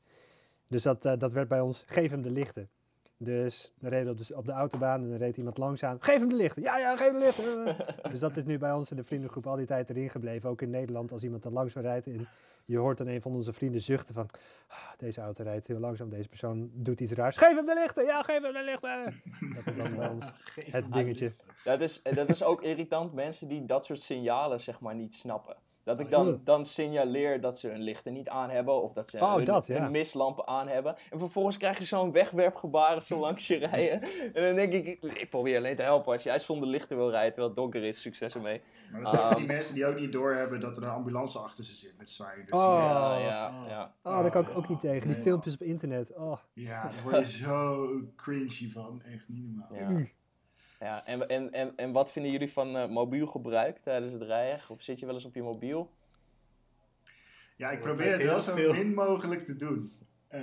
Speaker 1: Dus dat, eh, dat werd bij ons, geef hem de lichten. Dus we reden op de, op de autobaan en dan reed iemand langzaam. Geef hem de lichten! Ja, ja, geef hem de lichten! <laughs> dus dat is nu bij ons in de vriendengroep al die tijd erin gebleven. Ook in Nederland, als iemand dan langzaam rijdt. En je hoort dan een van onze vrienden zuchten van... "Ah, deze auto rijdt heel langzaam, deze persoon doet iets raars. Geef hem de lichten! Ja, geef hem de lichten! <laughs> Dat is dan bij ons <laughs> het dingetje.
Speaker 2: Dat is, eh, dat is ook irritant, mensen die dat soort signalen zeg maar niet snappen. Dat ik
Speaker 4: Oh,
Speaker 2: dan, dan signaleer dat ze hun lichten niet aan hebben of dat ze
Speaker 1: Oh,
Speaker 2: hun,
Speaker 1: dat, ja.
Speaker 2: hun mislampen aan hebben. En vervolgens krijg je zo'n wegwerpgebaren zo langs je <laughs> rijden. En dan denk ik, ik, probeer alleen te helpen. Als jij zonder lichten wil rijden terwijl het donker is, succes ermee.
Speaker 3: Maar er zijn van die
Speaker 2: Ehm.
Speaker 3: mensen die ook niet doorhebben dat er een ambulance achter ze zit met zwaaien. Dus
Speaker 1: Oh.
Speaker 2: Ja,
Speaker 3: ja,
Speaker 2: ja,
Speaker 4: oh.
Speaker 2: ja.
Speaker 1: Oh, daar kan ik ook niet tegen. Die
Speaker 3: Nee.
Speaker 1: filmpjes op internet. Oh,
Speaker 3: ja, daar <laughs> word je zo cringy van. Echt niet normaal.
Speaker 2: ja. Ja. En, en, en, en wat vinden jullie van eh, mobiel gebruik tijdens het rijden? Of zit je wel eens op je mobiel?
Speaker 3: Ja, ik probeer het
Speaker 4: heel
Speaker 3: zo
Speaker 4: stil.
Speaker 3: min mogelijk te doen. Eh,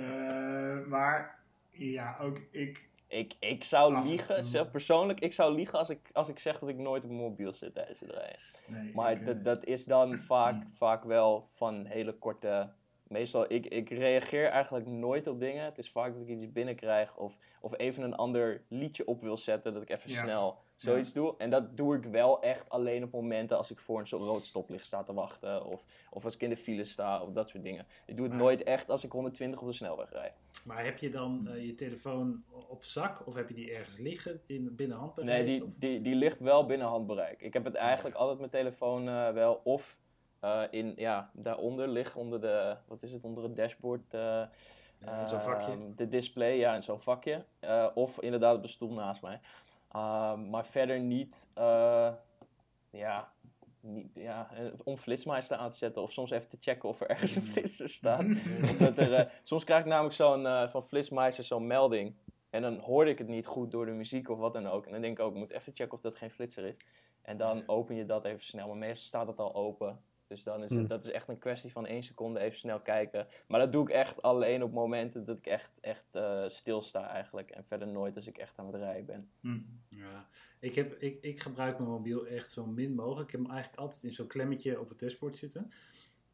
Speaker 3: maar ja, ook ik.
Speaker 2: Ik, ik zou liegen, zelf persoonlijk, ik zou liegen als ik, als ik zeg dat ik nooit op mijn mobiel zit tijdens het rijden.
Speaker 3: Nee,
Speaker 2: Maar
Speaker 3: ik, eh,
Speaker 2: dat, dat is dan vaak, <clears throat> vaak wel van hele korte meestal, ik, ik reageer eigenlijk nooit op dingen. Het is vaak dat ik iets binnenkrijg of, of even een ander liedje op wil zetten, dat ik even
Speaker 3: Ja.
Speaker 2: snel zoiets doe. En dat doe ik wel echt alleen op momenten als ik voor een soort rood stoplicht sta te wachten. Of, of als ik in de file sta, of dat soort dingen. Ik doe het
Speaker 4: Maar-
Speaker 2: nooit echt als ik 120 op de snelweg rijd.
Speaker 4: Maar heb je dan eh, je telefoon op zak of heb je die ergens liggen in, binnen handbereik?
Speaker 2: Nee, die,
Speaker 4: Of-
Speaker 2: die, die ligt wel binnen handbereik. Ik heb het eigenlijk altijd mijn telefoon eh, wel of eh, in, ja, daaronder ligt, onder de, wat is het, onder het dashboard.
Speaker 4: Ja, zo'n vakje.
Speaker 2: Ehm, de display, ja, in zo'n vakje. Eh, of inderdaad op een stoel naast mij. Ehm, maar verder niet, eh, ja, niet, ja, om flitsmeister aan te zetten. Of soms even te checken of er ergens een flitser staat. <laughs> <laughs> Er, soms krijg ik namelijk zo'n, eh, van flitsmeister zo'n melding. En dan hoorde ik het niet goed door de muziek of wat dan ook. En dan denk ik ook, ik moet even checken of dat geen flitser is. En dan open je dat even snel. Maar meestal staat het al open. Dus dan is het,
Speaker 1: Hmm.
Speaker 2: dat is echt een kwestie van één seconde even snel kijken. Maar dat doe ik echt alleen op momenten dat ik echt, echt eh, stilsta eigenlijk. En verder nooit als ik echt aan het rijden ben.
Speaker 3: Hm.
Speaker 4: Ja, ik, heb, ik, ik gebruik mijn mobiel echt zo min mogelijk. Ik heb hem eigenlijk altijd in zo'n klemmetje op het dashboard zitten.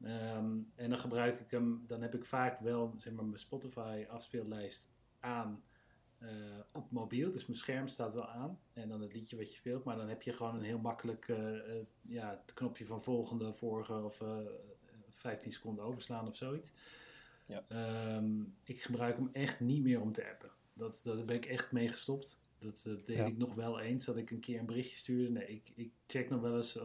Speaker 4: Ehm, en dan gebruik ik hem, dan heb ik vaak wel zeg maar, mijn Spotify afspeellijst aan eh, op mobiel. Dus mijn scherm staat wel aan en dan het liedje wat je speelt. Maar dan heb je gewoon een heel makkelijk eh, eh, ja, het knopje van volgende, vorige of eh 15 seconden overslaan of zoiets.
Speaker 2: Ja.
Speaker 4: Ehm, ik gebruik hem echt niet meer om te appen. Dat, dat ben ik echt mee gestopt. Dat deed
Speaker 1: Ja.
Speaker 4: ik nog wel eens, dat ik een keer een berichtje stuurde. Nee, ik, ik check nog wel eens.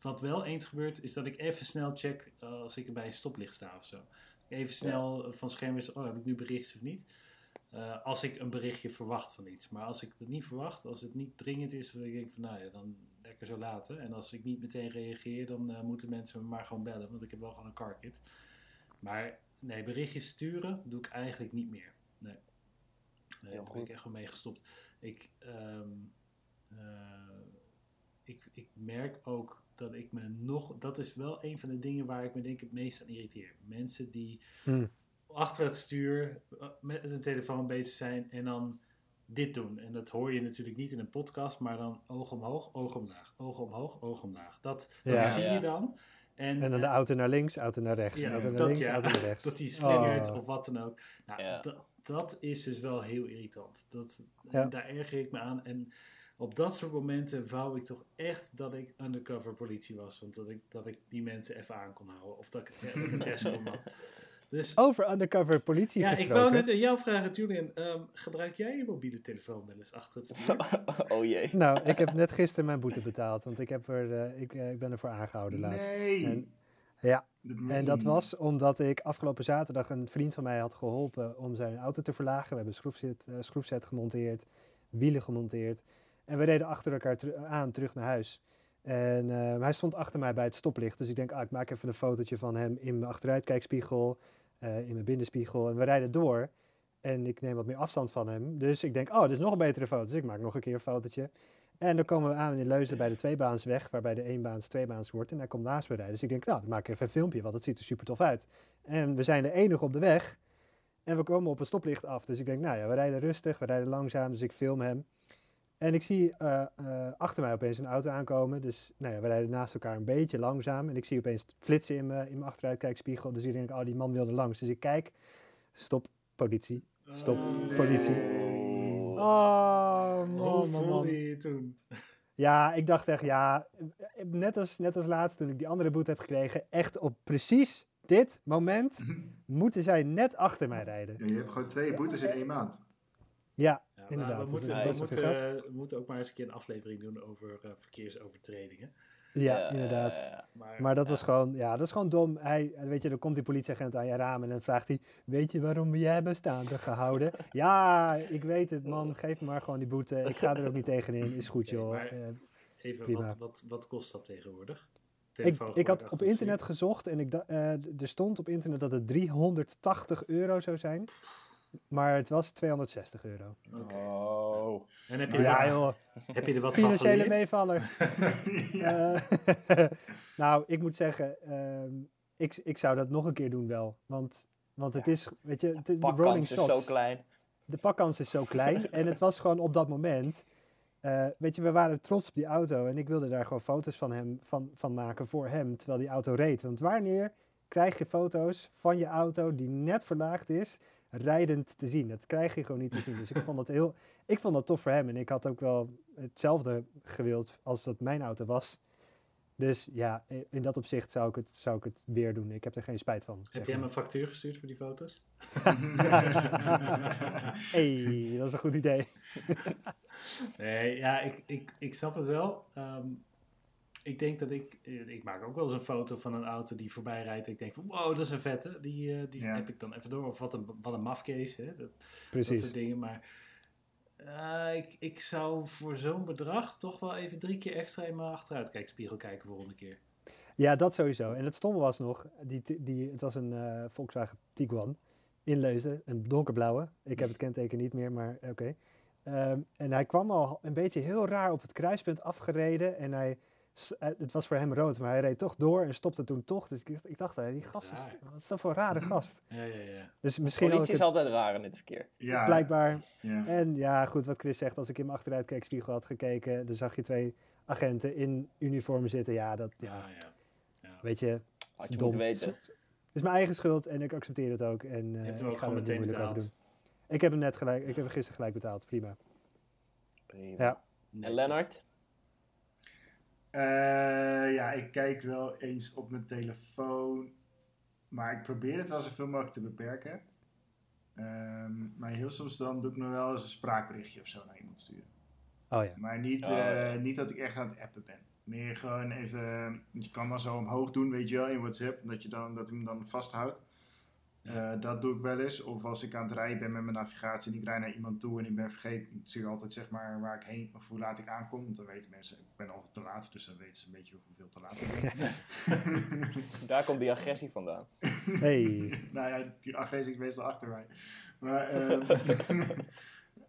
Speaker 4: wat wel eens gebeurt, is dat ik even snel check als ik bij een stoplicht sta of zo. Even snel van scherm is, oh, heb ik nu berichtjes of niet? Eh, als ik een berichtje verwacht van iets. Maar als ik het niet verwacht, als het niet dringend is, dan denk ik van, nou ja, dan lekker zo laten. En als ik niet meteen reageer, dan eh, moeten mensen me maar gewoon bellen, want ik heb wel gewoon een car kit. Maar nee, berichtjes sturen doe ik eigenlijk niet meer. Nee. Daar ben ik
Speaker 2: goed.
Speaker 4: echt gewoon mee gestopt. Ik, ehm, eh, ik, ik merk ook dat ik me nog... Dat is wel een van de dingen waar ik me denk het meest aan irriteer. Mensen die
Speaker 1: Hmm.
Speaker 4: Achter het stuur eh, met een telefoon bezig zijn en dan dit doen. En dat hoor je natuurlijk niet in een podcast, maar dan oog omhoog, oog omlaag. Oog omhoog, oog omlaag. Dat, dat
Speaker 1: Ja.
Speaker 4: zie je dan. En,
Speaker 1: En dan de
Speaker 4: eh,
Speaker 1: auto naar links, auto naar rechts,
Speaker 4: ja,
Speaker 1: auto naar
Speaker 4: dat,
Speaker 1: links,
Speaker 4: ja.
Speaker 1: auto naar rechts. <laughs>
Speaker 4: dat die slingert
Speaker 1: Oh.
Speaker 4: of wat dan ook. Nou,
Speaker 2: Ja.
Speaker 4: dat, dat is dus wel heel irritant. Dat,
Speaker 1: Ja.
Speaker 4: Daar erger ik me aan. En op dat soort momenten wou ik toch echt dat ik undercover politie was. Want dat ik, dat ik die mensen even aan kon houden. Of dat ik het op een desk kon <laughs> had. Dus
Speaker 1: Over undercover politie
Speaker 4: ja, ik wou net aan jou vragen, Julian. ehm, gebruik jij je mobiele telefoon wel eens achter het stuur? <laughs>
Speaker 2: oh jee.
Speaker 1: Nou, ik heb net gisteren mijn boete betaald, want ik, heb er, eh, ik, eh, ik ben ervoor aangehouden laatst.
Speaker 3: Nee.
Speaker 1: En, ja,
Speaker 3: Dat
Speaker 1: en dat was omdat ik afgelopen zaterdag een vriend van mij had geholpen om zijn auto te verlagen. We hebben schroefzet, eh, schroefzet gemonteerd, wielen gemonteerd. En we reden achter elkaar aan terug naar huis. En eh, hij stond achter mij bij het stoplicht. Dus ik denk, ah, ik maak even een fotootje van hem in mijn achteruitkijkspiegel, eh, in mijn binnenspiegel. En we rijden door. En ik neem wat meer afstand van hem. Dus ik denk, oh, dit is nog een betere foto. Dus ik maak nog een keer een fotootje. En dan komen we aan in Leusden bij de tweebaansweg, waarbij de eenbaans tweebaans wordt. En hij komt naast me rijden. Dus ik denk, nou, dan maak ik even een filmpje, want het ziet er super tof uit. En we zijn de enige op de weg. En we komen op een stoplicht af. Dus ik denk, nou ja, we rijden rustig, we rijden langzaam. Dus ik film hem. En ik zie eh, eh, achter mij opeens een auto aankomen. Dus nou ja, we rijden naast elkaar een beetje langzaam. En ik zie opeens flitsen in mijn, in mijn achteruitkijkspiegel. Dus ik denk, oh, die man wilde langs. Dus ik kijk, stop, politie. Stop,
Speaker 4: Oh,
Speaker 1: politie. Oh,
Speaker 4: Hoe
Speaker 1: man, man.
Speaker 4: voelde je je toen? <laughs>
Speaker 1: Ja, ik dacht echt, ja, net als, net als laatst toen ik die andere boete heb gekregen, echt op precies dit moment moeten zij net achter mij rijden.
Speaker 3: Ja, je hebt gewoon twee boetes in één maand.
Speaker 1: Ja,
Speaker 4: Ja,
Speaker 1: Inderdaad,
Speaker 4: we moeten, we, moeten, we ook maar eens een keer een aflevering doen over eh, verkeersovertredingen.
Speaker 1: ja, inderdaad.
Speaker 4: Maar,
Speaker 1: Maar dat was gewoon, ja, dat is gewoon dom. Hij, weet je, dan komt die politieagent aan je raam en dan vraagt hij, weet je waarom jij bent staande gehouden? <laughs> ja, ik weet het man, geef me maar gewoon die boete. Ik ga er ook niet tegenin, is goed joh.
Speaker 4: maar-
Speaker 1: Eh,
Speaker 4: even,
Speaker 1: prima.
Speaker 4: wat, wat, wat kost dat tegenwoordig?
Speaker 1: ik, ik had op internet gezocht en ik, eh, d- er stond op internet dat het 380 euro zou zijn. Maar het was 260 euro.
Speaker 4: Oké.
Speaker 2: Oh.
Speaker 4: En heb je,
Speaker 1: Ja
Speaker 4: er,
Speaker 1: joh, <laughs>
Speaker 4: heb je er wat van
Speaker 1: financiële meevaller. <laughs> Eh, <laughs> nou, ik moet zeggen, ehm, ik, ik zou dat nog een keer doen wel. Want, want het
Speaker 2: Ja.
Speaker 1: is, weet je, de, de rolling
Speaker 2: Pakkans is zo klein.
Speaker 1: De pakkans is zo klein. en het was gewoon op dat moment. eh, weet je, we waren trots op die auto. En ik wilde daar gewoon foto's van hem van, van maken voor hem. Terwijl die auto reed. Want wanneer krijg je foto's van je auto die net verlaagd is, rijdend te zien. Dat krijg je gewoon niet te zien. Dus ik vond dat heel, ik vond dat tof voor hem. En ik had ook wel hetzelfde gewild als dat mijn auto was. Dus ja, in dat opzicht zou ik het, zou ik het weer doen. Ik heb er geen spijt van.
Speaker 4: Heb je hem een factuur gestuurd voor die foto's? <laughs>
Speaker 1: hey, dat is een goed idee. <laughs>
Speaker 4: Nee, ja, ik, ik, ik snap het wel. Ehm, ik denk dat ik... eh, Ik maak ook wel eens een foto van een auto die voorbij rijdt. Ik denk van, wow, dat is een vette. Die, eh, die
Speaker 3: Ja.
Speaker 4: heb ik dan even door. Of wat een, wat een mafcase, hè. Dat, dat soort dingen. Maar eh, ik, ik zou voor zo'n bedrag toch wel even drie keer extra in mijn achteruitkijkspiegel kijken volgende keer.
Speaker 1: Ja, dat sowieso. En het stomme was nog, die, die, het was een Volkswagen Tiguan in Leusden, een donkerblauwe. Ik heb het kenteken niet meer, maar oké. Ehm, en hij kwam al een beetje heel raar op het kruispunt afgereden en hij, het was voor hem rood, maar hij reed toch door en stopte toen toch. Dus ik, ik dacht, hé, die gast, is, wat is dat voor een rare gast?
Speaker 4: Ja, ja, ja.
Speaker 1: Dus misschien
Speaker 2: Politie is
Speaker 1: het
Speaker 2: altijd raar in het verkeer.
Speaker 3: ja,
Speaker 1: blijkbaar.
Speaker 3: Ja.
Speaker 1: En ja, goed, wat Chris zegt, als ik in mijn achteruitkijkspiegel had gekeken, dan zag je twee agenten in uniform zitten. Ja, dat, ja,
Speaker 4: Ja, ja. ja.
Speaker 1: weet je,
Speaker 2: Had je
Speaker 1: dom.
Speaker 2: moeten weten.
Speaker 1: Het is mijn eigen schuld en ik accepteer het ook. En,
Speaker 4: Je
Speaker 1: eh,
Speaker 4: hebt hem
Speaker 1: ik
Speaker 4: ook
Speaker 1: ga
Speaker 4: gewoon meteen betaald.
Speaker 1: doen. Ik heb hem net gelijk, ik heb hem gisteren gelijk betaald, prima.
Speaker 2: Prima.
Speaker 1: Ja.
Speaker 2: En. Lennart?
Speaker 3: Eh, ja, ik kijk wel eens op mijn telefoon. Maar ik probeer het wel zoveel mogelijk te beperken. Ehm, maar heel soms dan doe ik nog wel eens een spraakberichtje of zo naar iemand sturen.
Speaker 1: Oh ja,
Speaker 3: Maar niet,
Speaker 2: Oh,
Speaker 3: eh, niet dat ik echt aan het appen ben. Meer gewoon even, je kan dan zo omhoog doen, weet je wel, in WhatsApp. Dat je dan, dat hij hem dan vasthoudt.
Speaker 4: Ja.
Speaker 3: Eh, dat doe ik wel eens. Of als ik aan het rijden ben met mijn navigatie en ik rijd naar iemand toe en ik ben vergeten, ik stuur altijd zeg maar waar ik heen of hoe laat ik aankom. Want dan weten mensen, ik ben altijd te laat, dus dan weten ze een beetje hoeveel te laat ik ben. <laughs>
Speaker 2: Daar komt die agressie vandaan.
Speaker 1: hey, <laughs>
Speaker 3: nou ja, die agressie is meestal achter mij. Maar ehm, <laughs>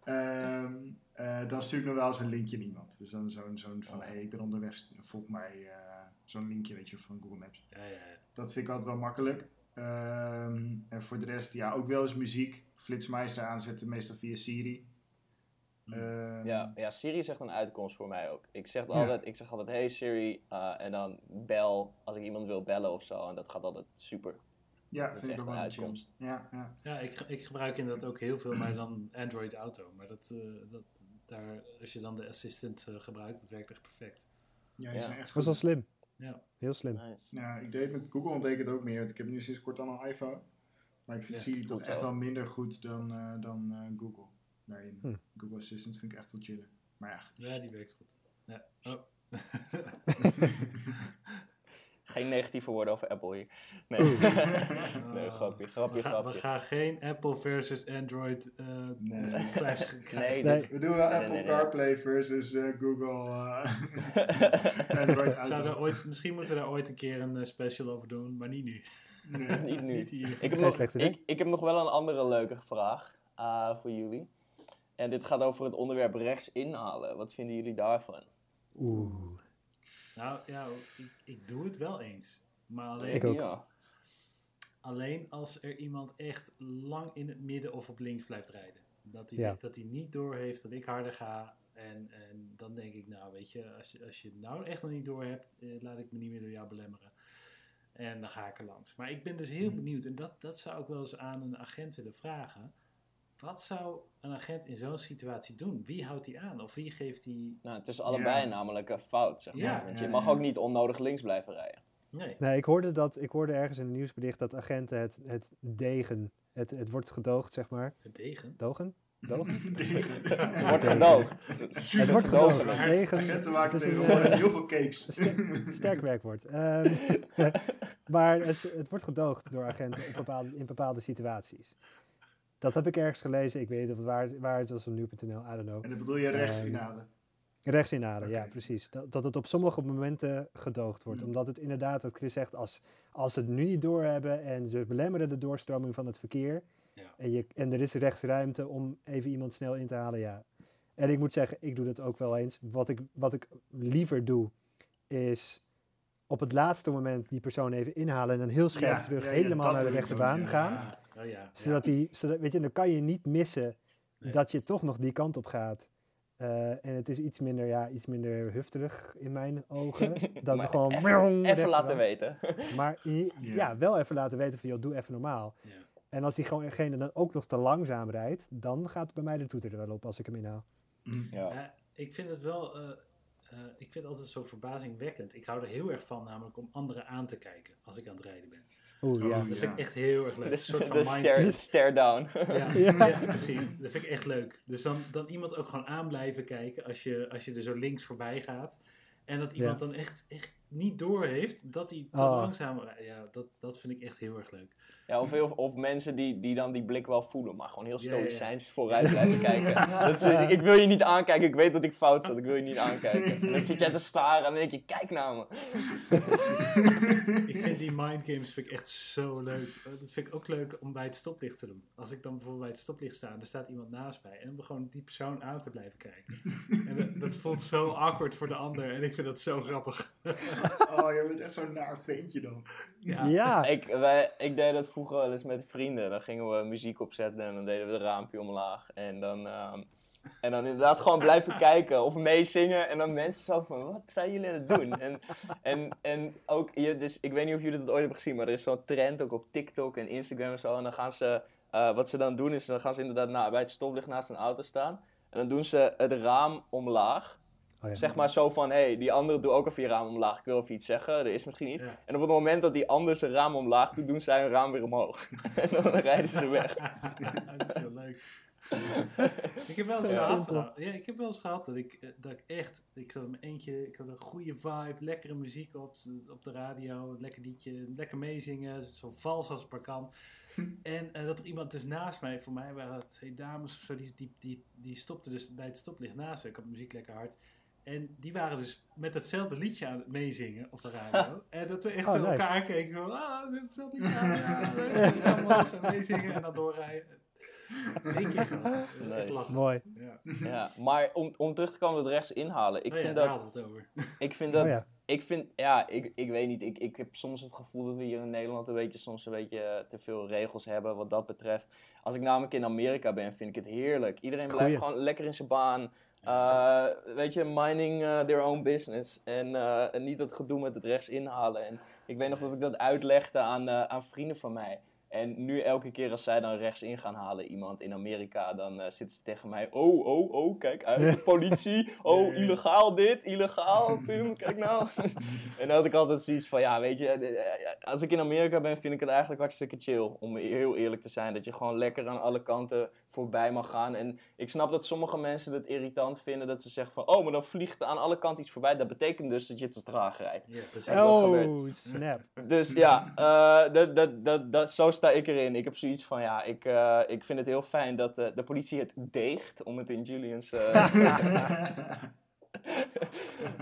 Speaker 3: ehm, eh, dan stuur ik nog wel eens een linkje naar iemand. Dus dan zo'n zo'n van, hé, hey, ik ben onderweg, volg mij eh, zo'n linkje, weet je, van Google Maps.
Speaker 4: Ja, ja, ja.
Speaker 3: Dat vind ik altijd wel makkelijk. Ehm, en voor de rest, ja, ook wel eens muziek. Flitsmeister aanzetten, meestal via Siri. Ehm,
Speaker 2: Ja, ja, Siri is echt een uitkomst voor mij ook. Ik zeg
Speaker 1: Ja.
Speaker 2: altijd, ik zeg altijd hey Siri, eh, en dan bel als ik iemand wil bellen of zo. En dat gaat altijd super.
Speaker 3: ja,
Speaker 2: dat is
Speaker 3: vind ik
Speaker 2: echt
Speaker 3: ook
Speaker 2: een uitkomst.
Speaker 3: Ja, ja.
Speaker 4: Ja, ik, ik gebruik inderdaad ook heel veel, maar dan Android Auto. Maar dat, eh, dat, daar, als je dan de assistant eh, gebruikt, dat werkt echt perfect.
Speaker 3: ja, die
Speaker 2: Ja.
Speaker 3: zijn echt
Speaker 1: dat was wel slim.
Speaker 4: Ja.
Speaker 1: Heel slim.
Speaker 2: Nice.
Speaker 3: Ja, ik deed het met Google, ik het ook meer. Want ik heb nu sinds kort al een iPhone. Maar ik vind
Speaker 4: Ja,
Speaker 3: Siri toch echt wel minder goed dan, eh, dan eh, Google. Daarin.
Speaker 1: Hm.
Speaker 3: Google Assistant vind ik echt wel chillen. Maar ja,
Speaker 4: Ja, die werkt goed. Ja. Oh. <laughs> <laughs>
Speaker 2: Geen negatieve woorden over Apple hier. Nee, <laughs> nee grapje, grapje,
Speaker 4: we, gaan, we
Speaker 2: grapje.
Speaker 4: gaan geen Apple versus Android eh
Speaker 3: Nee.
Speaker 4: clash krijgen.
Speaker 1: Nee.
Speaker 3: we doen wel
Speaker 2: Nee,
Speaker 3: Apple
Speaker 2: nee, nee.
Speaker 3: CarPlay versus eh, Google eh, <laughs> Android Auto.
Speaker 4: Ooit, misschien moeten we daar ooit een keer een eh, special over doen, maar niet nu.
Speaker 3: Nee. <laughs>
Speaker 2: Niet nu.
Speaker 4: Niet hier.
Speaker 2: Ik heb, nog,
Speaker 1: slecht
Speaker 2: ik, ik heb nog wel een andere leuke vraag eh, voor jullie. En dit gaat over het onderwerp rechts inhalen. Wat vinden jullie daarvan?
Speaker 1: Oeh.
Speaker 4: Nou ja, ik, ik doe het wel eens. Maar alleen,
Speaker 1: Ik ook.
Speaker 2: Ja.
Speaker 4: alleen als er iemand echt lang in het midden of op links blijft rijden. Dat hij,
Speaker 1: Ja.
Speaker 4: dat hij niet doorheeft dat ik harder ga. En, en dan denk ik, nou weet je, als je, als je het nou echt nog niet door hebt, eh, laat ik me niet meer door jou belemmeren. En dan ga ik er langs. Maar ik ben dus heel
Speaker 3: Hmm.
Speaker 4: benieuwd, en dat, dat zou ik wel eens aan een agent willen vragen. Wat zou een agent in zo'n situatie doen? Wie houdt hij aan? Of wie geeft hij...
Speaker 2: Nou, het is allebei
Speaker 3: Ja.
Speaker 2: namelijk een fout, zeg maar.
Speaker 4: Ja,
Speaker 2: Want je mag
Speaker 3: ja.
Speaker 2: ook niet onnodig links blijven rijden.
Speaker 4: Nee.
Speaker 1: Nee, ik hoorde, dat, ik hoorde ergens in een nieuwsbericht dat agenten het, het degen, het, het wordt gedoogd, zeg maar.
Speaker 4: Het degen.
Speaker 1: Dogen? Dogen? <laughs>
Speaker 2: Het wordt gedoogd.
Speaker 1: Het wordt gedoogd.
Speaker 2: gedoogd.
Speaker 1: Degen,
Speaker 3: Agenten
Speaker 1: het
Speaker 3: maken
Speaker 1: is een,
Speaker 3: tegenwoordig
Speaker 1: eh,
Speaker 3: heel veel cakes.
Speaker 1: ster- sterk werkwoord. Ehm, <laughs> maar het, het wordt gedoogd door agenten op bepaalde, in bepaalde situaties. Dat heb ik ergens gelezen. Ik weet niet of het waar, waar het was op nu.nl. I don't know.
Speaker 3: En dan bedoel je rechts
Speaker 1: Ehm,
Speaker 3: inhalen.
Speaker 1: Rechts inhalen, ja, precies. Dat, dat het op sommige momenten gedoogd wordt.
Speaker 3: Hmm.
Speaker 1: Omdat het inderdaad, wat Chris zegt, als, als ze het nu niet doorhebben en ze belemmeren de doorstroming van het verkeer.
Speaker 4: Ja.
Speaker 1: En, je, en er is rechts ruimte om even iemand snel in te halen, ja. En ik moet zeggen, ik doe dat ook wel eens. Wat ik, wat ik liever doe, is op het laatste moment die persoon even inhalen en dan heel scherp
Speaker 3: Ja,
Speaker 1: terug
Speaker 3: ja,
Speaker 1: helemaal naar de rechterbaan gaan.
Speaker 4: Ja, oh ja.
Speaker 1: Zodat die, zodat, weet je, dan kan je niet missen
Speaker 4: Nee.
Speaker 1: dat je toch nog die kant op gaat. Eh, en het is iets minder, ja, iets minder hufterig in mijn ogen. <laughs> Dan
Speaker 2: Maar
Speaker 1: gewoon...
Speaker 2: Even, even laten weten. <laughs>
Speaker 1: Maar
Speaker 3: Ja.
Speaker 1: ja, wel even laten weten van, joh, doe even normaal.
Speaker 4: Ja.
Speaker 1: En als diegene dan ook nog te langzaam rijdt, dan gaat bij mij de toeter er wel op als ik hem inhaal.
Speaker 3: Mm.
Speaker 2: Ja.
Speaker 4: Ja, ik vind het wel, eh, eh, ik vind het altijd zo verbazingwekkend. Ik hou er heel erg van namelijk om anderen aan te kijken als ik aan het rijden ben.
Speaker 1: Oeh, ja.
Speaker 3: Oh,
Speaker 4: Dat vind ik echt heel erg leuk.
Speaker 2: De,
Speaker 4: Een soort van
Speaker 2: stare, stare down.
Speaker 4: Ja, <laughs>
Speaker 1: Ja.
Speaker 4: ja. precies. Dat vind ik echt leuk. Dus dan, dan iemand ook gewoon aan blijven kijken als je, als je er zo links voorbij gaat. En dat iemand dan echt, echt niet door heeft dat hij te
Speaker 1: Oh.
Speaker 4: langzaam. Ja, dat, dat vind ik echt heel erg leuk.
Speaker 2: Ja, of, of, of mensen die, die dan die blik wel voelen, maar gewoon heel
Speaker 4: Ja, ja, ja.
Speaker 2: stoïcijns vooruit blijven <laughs> kijken. Dat is, ik wil je niet aankijken, ik weet dat ik fout zat, ik wil je niet aankijken. En dan zit jij te staren en dan denk je, kijk naar me. <laughs>
Speaker 4: Ik vind die mindgames vind ik echt zo leuk. Dat vind ik ook leuk om bij het stoplicht te doen. Als ik dan bijvoorbeeld bij het stoplicht sta en er staat iemand naast mij. En om gewoon die persoon aan te blijven kijken. En dat, dat voelt zo awkward voor de ander. En ik vind dat zo grappig. <laughs>
Speaker 3: Oh, je bent echt zo'n naar ventje dan.
Speaker 4: Ja.
Speaker 1: Ja,
Speaker 2: Ik, wij, ik deed dat vroeger wel eens met vrienden. Dan gingen we muziek opzetten en dan deden we het raampje omlaag. En dan, ehm, en dan inderdaad gewoon blijven kijken of meezingen. En dan mensen zo van, wat zijn jullie aan het doen? En, en, en ook, je, dus, ik weet niet of jullie dat ooit hebben gezien, maar er is zo'n trend ook op TikTok en Instagram en zo. En dan gaan ze, eh, wat ze dan doen is, dan gaan ze inderdaad na, bij het stoplicht naast een auto staan. En dan doen ze het raam omlaag.
Speaker 1: Oh ja.
Speaker 2: Zeg maar zo van, hé, hey, die andere doet ook even je raam omlaag. Ik wil even iets zeggen, er is misschien iets.
Speaker 4: Ja.
Speaker 2: En op het moment dat die ander zijn raam omlaag doet, doen zij hun raam weer omhoog. <laughs> en dan rijden ze weg. <laughs>
Speaker 4: dat is heel leuk. <laughs> ik heb wel eens gehad, ja, ik heb wel eens gehad dat ik, eh, dat ik echt, ik zat in mijn eentje, ik had een goede vibe, lekkere muziek op, op de radio, een lekker liedje, lekker meezingen, zo vals als het maar kan. En eh, dat er iemand dus naast mij, voor mij waren het twee dames of zo, die, die, die, die stopten dus bij het stoplicht naast me. Ik had muziek lekker hard. En die waren dus met hetzelfde liedje aan het meezingen op de radio. <laughs> en dat we echt
Speaker 1: Oh,
Speaker 4: zo
Speaker 1: nice.
Speaker 4: elkaar keken van, ah, <laughs> we hebben hetzelfde liedje aan. Ja, meezingen en dan doorrijden. Eén keer is echt lachen.
Speaker 1: Mooi.
Speaker 4: Ja.
Speaker 2: Ja, maar om, om terug te komen op het rechts inhalen. Ik
Speaker 4: Oh ja,
Speaker 2: vind
Speaker 4: daar
Speaker 2: dat,
Speaker 4: hadden we het over.
Speaker 2: ik vind dat,
Speaker 1: Oh ja.
Speaker 2: ik vind, ja, ik, ik weet niet. Ik, ik heb soms het gevoel dat we hier in Nederland een beetje, soms een beetje eh, te veel regels hebben wat dat betreft. Als ik namelijk in Amerika ben, vind ik het heerlijk. Iedereen blijft
Speaker 1: Goeie.
Speaker 2: gewoon lekker in zijn baan. Eh, weet je, minding eh, their own business. En, eh, en niet dat gedoe met het rechts inhalen. En ik weet nog dat ik dat uitlegde aan, aan vrienden van mij. En nu elke keer als zij dan rechts in gaan halen, iemand in Amerika, dan zitten ze tegen mij. Oh, oh, oh, kijk uit, de <laughs> politie. Oh, illegaal dit, illegaal, <laughs> Pim, kijk nou. <laughs> en dan had ik altijd zoiets van, ja, weet je, als ik in Amerika ben, vind ik het eigenlijk hartstikke chill. Om heel eerlijk te zijn, dat je gewoon lekker aan alle kanten voorbij mag gaan. En ik snap dat sommige mensen het irritant vinden, dat ze zeggen van, oh, maar dan vliegt er aan alle kanten iets voorbij. Dat betekent dus dat je te traag rijdt.
Speaker 4: Ja, precies.
Speaker 2: Ja, dat gebeurt.
Speaker 1: Oh, snap.
Speaker 2: Dus ja, eh, dat, dat, dat, dat, zo sta ik erin. Ik heb zoiets van, ja, ik, eh, ik vind het heel fijn dat eh, de politie het deegt, om het in Julian's... <laughs>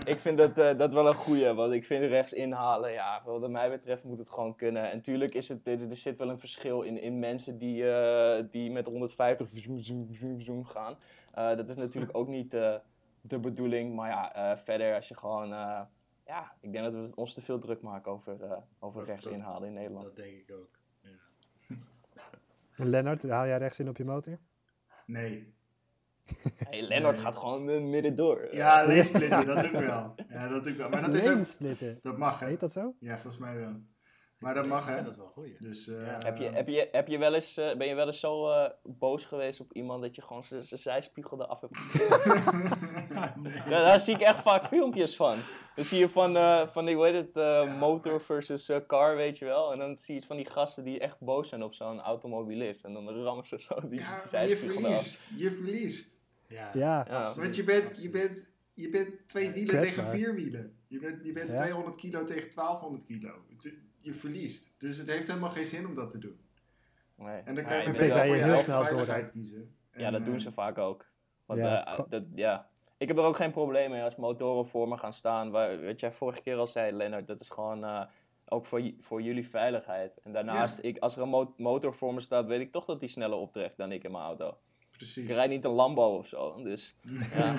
Speaker 2: ik vind dat, eh, dat wel een goeie, want ik vind rechts inhalen, ja, wat mij betreft moet het gewoon kunnen. En tuurlijk is het, er, er zit wel een verschil in, in mensen die, eh, die met 150 zoom, zoom, zoom, zoom gaan. Eh, dat is natuurlijk ook niet eh, de bedoeling, maar ja, eh, verder als je gewoon... eh, ja, ik denk dat we ons te veel druk maken over, eh, over rechts inhalen in Nederland.
Speaker 4: Dat denk ik ook. Ja.
Speaker 1: En Lennart, haal jij rechts in op je motor?
Speaker 3: Nee. <laughs>
Speaker 2: Hey, Lennart
Speaker 3: Nee.
Speaker 2: gaat gewoon uh, midden door.
Speaker 3: Ja, <laughs> leensplitten, dat doe ik wel. Ja, dat doe ik wel. Maar dat is ook... Dat mag, hè?
Speaker 1: Heet dat zo?
Speaker 3: Ja, volgens mij wel. Maar dat mag,
Speaker 4: Ik vind
Speaker 3: hè?
Speaker 4: dat wel goed.
Speaker 3: Dus, eh,
Speaker 4: Ja.
Speaker 2: Heb je, heb je, heb je wel eens, eh, ben je wel eens zo eh, boos geweest op iemand dat je gewoon zijn zijspiegel eraf hebt
Speaker 4: nee. <laughs>
Speaker 2: Ja, daar zie ik echt vaak filmpjes van. Dan zie je van, eh, van die, hoe heet het, eh, motor versus car, weet je wel. En dan zie je van die gasten die echt boos zijn op zo'n automobilist. En dan rammen ze zo die
Speaker 3: je
Speaker 2: zijspiegel eraf.
Speaker 3: verliest. Je verliest.
Speaker 4: Ja,
Speaker 1: Ja.
Speaker 2: Ja.
Speaker 4: absoluut,
Speaker 3: Want je bent, je bent, je bent twee
Speaker 4: Ja,
Speaker 3: wielen tegen vier wielen. Je bent, je bent
Speaker 1: Ja.
Speaker 3: 200 kilo tegen 1200 kilo. Je verliest. Dus het heeft helemaal geen zin om dat te doen.
Speaker 2: Nee.
Speaker 3: En dan kan je
Speaker 1: je heel snel doorrijdt.
Speaker 3: kiezen.
Speaker 2: Ja, dat doen
Speaker 3: eh,
Speaker 2: ze vaak ook. Want,
Speaker 1: Ja,
Speaker 2: eh, dat, ja. Ik heb er ook geen probleem mee als motoren voor me gaan staan. Waar, wat jij vorige keer al zei, Lennart, dat is gewoon eh, ook voor, voor jullie veiligheid. En daarnaast, ik, als er een mo- motor voor me staat, weet ik toch dat die sneller optrekt dan ik in mijn auto.
Speaker 3: Precies.
Speaker 2: Ik rijd niet een Lambo of zo, dus <laughs> ja,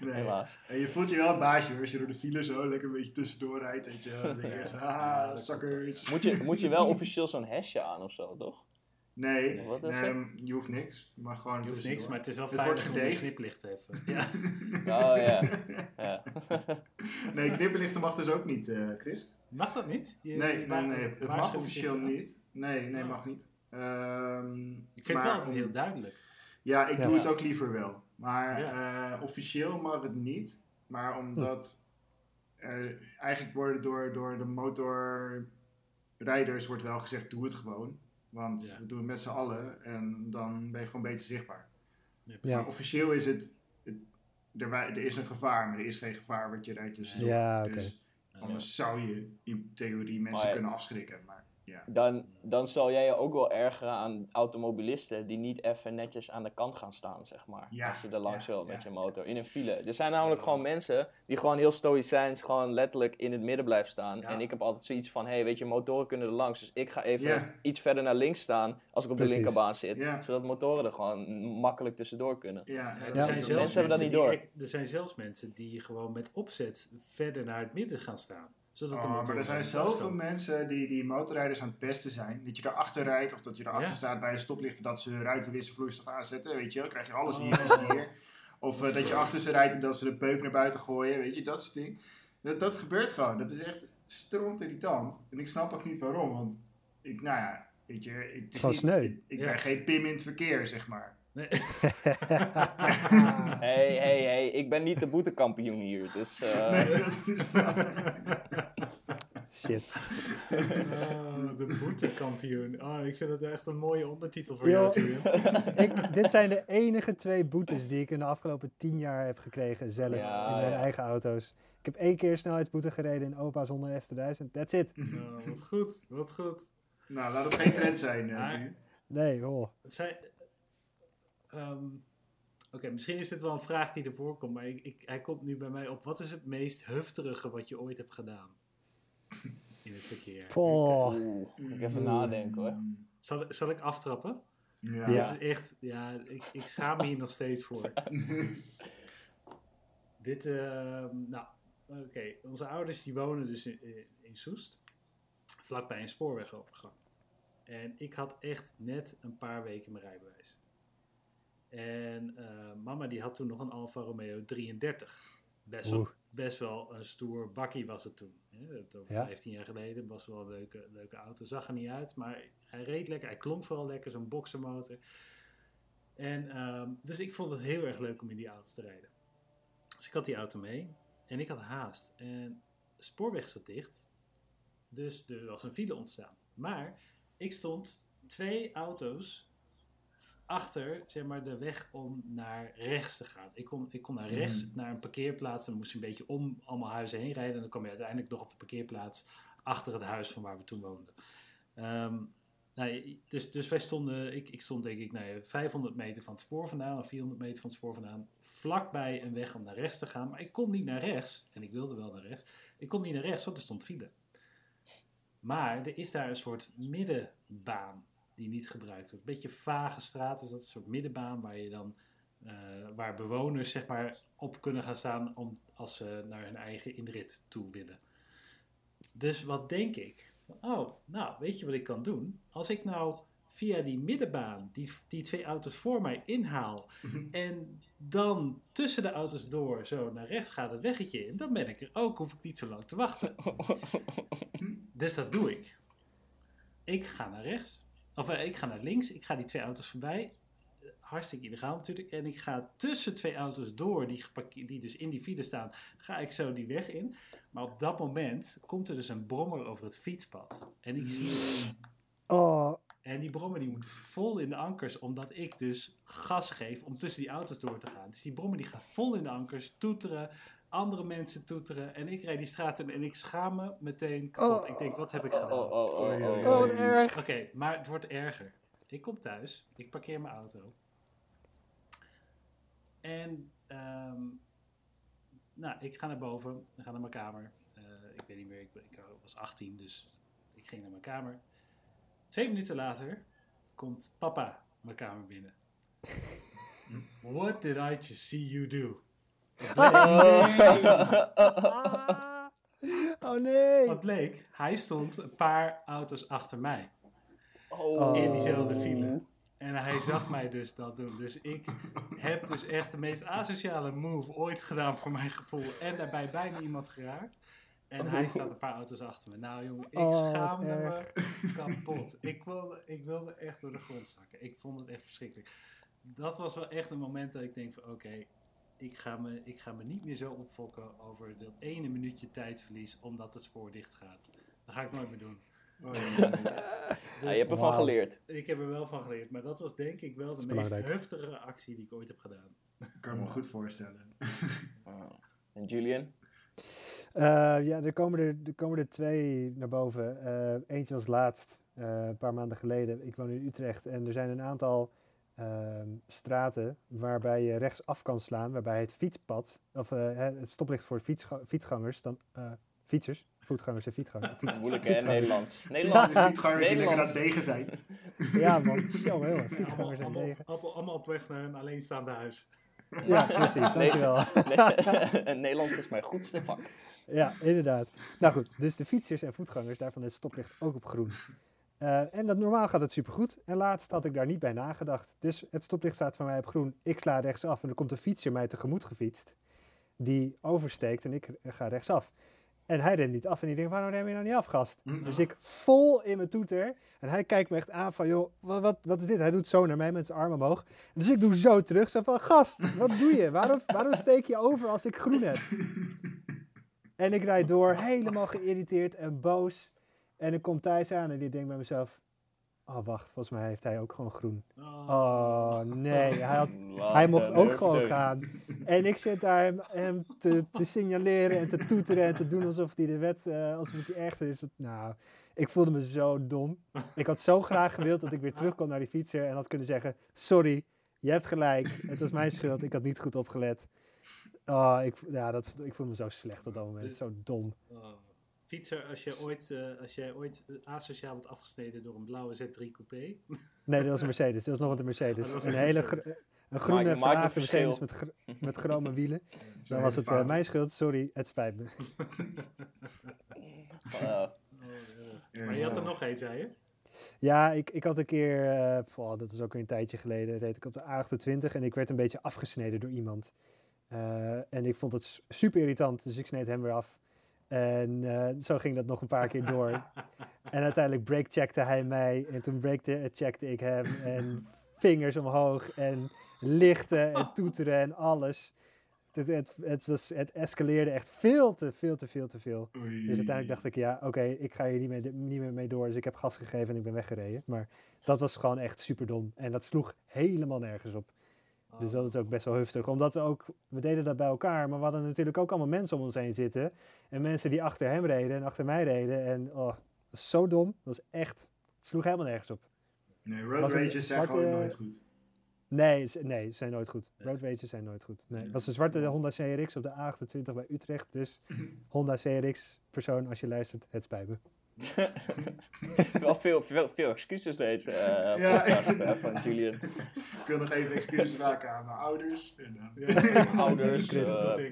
Speaker 3: Nee.
Speaker 2: helaas.
Speaker 3: En je voelt je wel een baasje hoor, als je door de file zo lekker een beetje tussendoor rijdt. Weet je, wel. dan denk je echt,
Speaker 4: Ja,
Speaker 3: ah, suckers.
Speaker 2: Moet je, moet je wel <laughs> officieel zo'n hesje aan of zo, toch?
Speaker 3: Nee,
Speaker 2: Wat is
Speaker 3: nee, je hoeft niks. Je mag gewoon
Speaker 4: Je hoeft niks, maar het is wel
Speaker 3: Het
Speaker 4: fijn
Speaker 3: wordt
Speaker 4: om kniplicht te hebben. <laughs> Ja.
Speaker 2: Oh ja. ja.
Speaker 3: nee, knipperlichten mag dus ook niet, eh, Chris.
Speaker 4: Mag dat niet? Je-
Speaker 3: Nee,
Speaker 4: je
Speaker 3: nee, nee. Het mag officieel niet. Nee, nee,
Speaker 4: Ah.
Speaker 3: mag niet. Ehm,
Speaker 4: Ik vind
Speaker 3: maar
Speaker 4: wel altijd
Speaker 3: om-
Speaker 4: heel duidelijk.
Speaker 3: Ja, ik
Speaker 1: Ja.
Speaker 3: doe het ook liever wel. Maar
Speaker 4: Ja.
Speaker 3: eh, officieel mag het niet. Maar omdat er eigenlijk worden door, door de motorrijders wordt wel gezegd, doe het gewoon. Want
Speaker 4: Ja.
Speaker 3: we doen het met z'n allen en dan ben je gewoon beter zichtbaar. Maar officieel is het, het er, er is een gevaar, maar er is geen gevaar wat je rijdt tussendoor.
Speaker 1: Ja, oké.
Speaker 3: Dus anders zou je in theorie mensen kunnen afschrikken. Maar ja.
Speaker 2: Dan, dan zal jij je ook wel ergeren aan automobilisten die niet even netjes aan de kant gaan staan, zeg maar.
Speaker 3: Ja,
Speaker 2: Als je er langs
Speaker 3: ja,
Speaker 2: wil met
Speaker 3: ja.
Speaker 2: je motor, in een file. Er zijn namelijk gewoon mensen die gewoon heel stoïcijns gewoon letterlijk in het midden blijven staan.
Speaker 3: Ja.
Speaker 2: En ik heb altijd zoiets van, hé, hey, weet je, motoren kunnen er langs. Dus ik ga even
Speaker 3: Ja.
Speaker 2: iets verder naar links staan als ik op
Speaker 1: Precies.
Speaker 2: de linkerbaan zit.
Speaker 3: Ja.
Speaker 2: Zodat motoren er gewoon makkelijk tussendoor kunnen.
Speaker 3: Ja,
Speaker 4: er, zijn
Speaker 1: Mensen
Speaker 4: zelfs
Speaker 2: hebben dat
Speaker 4: mensen
Speaker 2: niet
Speaker 4: die
Speaker 2: door.
Speaker 4: er zijn zelfs mensen die gewoon met opzet verder naar het midden gaan staan. Zodat de
Speaker 3: Oh,
Speaker 4: motor
Speaker 3: maar er zijn zoveel mensen die, die motorrijders aan het pesten zijn. Dat je erachter rijdt of dat je erachter
Speaker 4: Ja.
Speaker 3: staat bij een stoplichten dat ze ruitenwisselvloeistof aanzetten. Weet je wel, krijg je alles
Speaker 4: Oh.
Speaker 3: hier en hier. Of eh, dat je achter ze rijdt en dat ze de peuk naar buiten gooien. Weet je, dat soort dingen. Dat, dat gebeurt gewoon. Dat is echt stront irritant. En ik snap ook niet waarom. Want ik, nou ja, weet je, het is
Speaker 1: Gewoon
Speaker 3: niet-
Speaker 1: sneu.
Speaker 3: Ik, ik
Speaker 4: Ja.
Speaker 3: ben geen pim in het verkeer, zeg maar.
Speaker 4: Nee.
Speaker 2: Hé, hé, hé, ik ben niet de boetekampioen hier, dus... eh,
Speaker 3: Nee, dat is <laughs>
Speaker 1: Shit.
Speaker 4: Oh, de boetekampioen. Oh, ik vind het echt een mooie ondertitel voor
Speaker 1: Yo.
Speaker 4: jou, Julian. <laughs>
Speaker 1: Ik, dit zijn de enige twee boetes die ik in de afgelopen tien jaar heb gekregen zelf
Speaker 2: Ja,
Speaker 1: in mijn
Speaker 2: ja.
Speaker 1: eigen auto's. Ik heb één keer snelheidsboete gereden in Opa's 100 S2000. That's it.
Speaker 4: Wat goed, wat goed.
Speaker 3: nou, laat het geen trend zijn. eh,
Speaker 4: Maar-.
Speaker 1: Nee, oh.
Speaker 4: Het zijn... ehm, Oké, misschien is dit wel een vraag die ervoor komt, maar ik, ik, hij komt nu bij mij op. Wat is het meest hufterige wat je ooit hebt gedaan in het verkeer?
Speaker 2: Oeh, moet ik even nadenken hoor.
Speaker 4: Zal, zal ik aftrappen?
Speaker 3: Ja.
Speaker 1: Ja.
Speaker 4: Dit is echt, ja, ik, ik schaam me hier nog steeds voor. <laughs> <laughs> Dit, ehm, nou, oké, onze ouders die wonen dus in, Soest, vlakbij een spoorwegovergang. En ik had echt net een paar weken mijn rijbewijs. En eh, mama die had toen nog een Alfa Romeo 33. Best wel,
Speaker 1: Oeh.
Speaker 4: Best wel een stoer bakkie was het toen. Het over
Speaker 1: Ja.
Speaker 4: 15 jaar geleden. Was wel een leuke, leuke auto. Zag er niet uit, maar hij reed lekker. Hij klonk vooral lekker, zo'n boxermotor. En, ehm, dus ik vond het heel erg leuk om in die auto te rijden. Dus ik had die auto mee en ik had haast. En de spoorweg zat dicht, dus er was een file ontstaan. Maar ik stond twee auto's achter zeg maar, de weg om naar rechts te gaan. Ik kon, ik kon naar rechts naar een parkeerplaats. Dan moest je een beetje om allemaal huizen heen rijden. En dan kwam je uiteindelijk nog op de parkeerplaats achter het huis van waar we toen woonden. Ehm, nou, dus, dus wij stonden, ik, ik stond denk ik nou ja, 500 meter van het spoor vandaan, of 400 meter van het spoor vandaan, vlakbij een weg om naar rechts te gaan. Maar ik kon niet naar rechts, en ik wilde wel naar rechts. Ik kon niet naar rechts, want er stond file. Maar er is daar een soort middenbaan die niet gebruikt wordt. Een beetje vage straat is dat, een soort middenbaan waar je dan, eh, waar bewoners zeg maar op kunnen gaan staan om, als ze naar hun eigen inrit toe willen. Dus wat denk ik? Van, oh, nou, weet je wat ik kan doen? Als ik nou via die middenbaan die, die twee auto's voor mij inhaal en dan tussen de auto's door zo naar rechts gaat het weggetje in, dan ben ik er ook, hoef ik niet zo lang te wachten. <laughs> dus dat doe ik. Ik ga naar rechts, of eh, ik ga naar links, ik ga die twee auto's voorbij. Hartstikke illegaal natuurlijk. En ik ga tussen twee auto's door, die, die dus in die file staan, ga ik zo die weg in. Maar op dat moment komt er dus een brommer over het fietspad. En ik zie het.
Speaker 1: Oh,
Speaker 4: En die brommer die moet vol in de ankers, omdat ik dus gas geef om tussen die auto's door te gaan. Dus die brommer die gaat vol in de ankers, toeteren, andere mensen toeteren. En ik rijd die straat in en ik schaam me meteen kapot.
Speaker 1: Oh.
Speaker 4: Ik denk, wat heb ik gedaan?
Speaker 2: Oh, oh, oh, oh,
Speaker 1: oh,
Speaker 2: oh.
Speaker 1: erg.
Speaker 4: Oké, maar het wordt erger. Ik kom thuis, ik parkeer mijn auto. En ehm, nou, ik ga naar boven, ik ga naar mijn kamer. Eh, ik weet niet meer, ik, ik was 18, dus ik ging naar mijn kamer. Twee minuten later komt papa mijn kamer binnen. What did I just see you do? Wat bleek?
Speaker 1: Ah. <laughs> Oh nee.
Speaker 4: Wat bleek? Hij stond een paar auto's achter mij.
Speaker 2: Oh.
Speaker 4: in diezelfde file. En hij zag mij dus dat doen. Dus ik heb dus echt de meest asociale move ooit gedaan voor mijn gevoel. En daarbij bijna iemand geraakt. En hij staat een paar auto's achter me. Nou jongen, ik
Speaker 1: Oh,
Speaker 4: schaamde me kapot. Ik wilde, ik wilde echt door de grond zakken. Ik vond het echt verschrikkelijk. Dat was wel echt een moment dat ik denk van oké, ik, ga me, ik ga me niet meer zo opfokken over dat ene minuutje tijdverlies omdat het spoor dicht gaat. Dat ga ik nooit meer doen.
Speaker 3: Oh, ja, <laughs> ja, ja.
Speaker 2: Ja,
Speaker 4: Dus
Speaker 2: je hebt ervan geleerd.
Speaker 4: ik heb er wel van geleerd, maar dat was denk ik wel de meest
Speaker 1: belangrijk.
Speaker 4: heftige actie die ik ooit heb gedaan.
Speaker 3: Ik kan me goed voorstellen. <laughs>
Speaker 2: Oh. En Julian?
Speaker 1: Eh, ja, er komen er, er komen er twee naar boven. Eh, eentje was laatst, eh, een paar maanden geleden. Ik woon in Utrecht en er zijn een aantal ehm, straten waarbij je rechtsaf kan slaan, waarbij het fietspad, of eh, hè, het stoplicht voor fietsga- fietsgangers, dan eh, fietsers, voetgangers en fietsgangers. Fiets, <laughs>
Speaker 2: Moeilijk hè. Nederlands.
Speaker 3: De <laughs>
Speaker 2: Nederlands.
Speaker 3: fietsgangers die lekker aan degen zijn.
Speaker 1: Ja man, zo heel erg.
Speaker 4: Ja,
Speaker 1: Fietsgangers en
Speaker 4: allemaal,
Speaker 1: wegen.
Speaker 4: allemaal, allemaal op weg naar een alleenstaande huis.
Speaker 1: Ja, precies, <laughs> dankjewel.
Speaker 2: Nee, Nederlands is mijn goedste vak.
Speaker 1: Ja, inderdaad. Nou goed, dus de fietsers en voetgangers, daarvan is het stoplicht ook op groen. Eh, en dat, normaal gaat het supergoed. En laatst had ik daar niet bij nagedacht. Dus het stoplicht staat voor mij op groen. Ik sla rechtsaf en er komt een fietser mij tegemoet gefietst. Die oversteekt en ik ga rechtsaf. En hij rent niet af en die denkt, waarom rem je nou niet af, gast? Dus ik vol in mijn toeter. En hij kijkt me echt aan van, joh, wat, wat, wat is dit? Hij doet zo naar mij met zijn arm omhoog. Dus ik doe zo terug. Zo van, gast, wat doe je? Waarom, waarom steek je over als ik groen heb? En ik rijd door, helemaal geïrriteerd en boos. En ik kom thuis aan en ik denk bij mezelf... Oh, wacht, volgens mij heeft hij ook gewoon groen. Oh, nee. <laughs> Hij, had, hij mocht ook gewoon gaan. En ik zit daar hem, hem te, te signaleren en te toeteren en te doen alsof hij de wet, eh, alsof het die ergste is. Nou, ik voelde me zo dom. Ik had zo graag gewild dat ik weer terug kon naar die fietser en had kunnen zeggen: Sorry, je hebt gelijk. Het was mijn schuld. Ik had niet goed opgelet. Oh, ik, ja, dat, ik voel me zo slecht op dat moment. Zo dom.
Speaker 4: Oh. Fietser, als je ooit, eh, als jij ooit eh, asociaal wordt afgesneden door een blauwe Z3 coupé.
Speaker 1: Nee, dat was een Mercedes. Dat was nog wat een Mercedes.
Speaker 4: Oh,
Speaker 1: een
Speaker 4: een
Speaker 1: hele een groene
Speaker 2: verschil.
Speaker 1: Mercedes met, gr- met chrome wielen. <laughs> Dan was het eh, mijn schuld. Sorry, het spijt me.
Speaker 2: Uh, <laughs>
Speaker 4: Oh, maar je had er nog één, zei je?
Speaker 1: Ja, ik, ik had een keer, eh, poh, dat is ook weer een tijdje geleden, reed ik op de A28 en ik werd een beetje afgesneden door iemand. Eh, en ik vond het super irritant, dus ik sneed hem weer af. En eh, zo ging dat nog een paar keer door. <laughs> En uiteindelijk breakcheckte hij mij en toen breakcheckte ik hem en vingers omhoog en lichten en toeteren en alles. Het, het, het, was, het escaleerde echt veel te veel te veel te veel.
Speaker 3: Oei.
Speaker 1: Dus uiteindelijk dacht ik, ja, oké, ik ga hier niet, mee, niet meer mee door. Dus ik heb gas gegeven en ik ben weggereden. Maar dat was gewoon echt super dom. En dat sloeg helemaal nergens op. Dus dat is ook best wel heftig. Omdat we ook, we deden dat bij elkaar. Maar we hadden natuurlijk ook allemaal mensen om ons heen zitten. En mensen die achter hem reden en achter mij reden. En oh, dat was zo dom. Dat was echt, het sloeg helemaal nergens op.
Speaker 3: Nee, road rages zijn gewoon nooit goed.
Speaker 1: Nee, ze- nee, zijn nooit goed. Road rages zijn nooit goed. Nee,
Speaker 3: Nee.
Speaker 1: het was een zwarte Honda CRX op de A28 bij Utrecht. Dus Honda CRX, persoon, als je luistert, het spijt me. <laughs>
Speaker 2: wel veel, veel, veel excuses deze eh
Speaker 3: Ja.
Speaker 2: podcast van Julian.
Speaker 3: Ik wil nog even excuses maken aan mijn ouders. En, eh,
Speaker 4: Ja, <laughs>
Speaker 2: Ouders. Eh,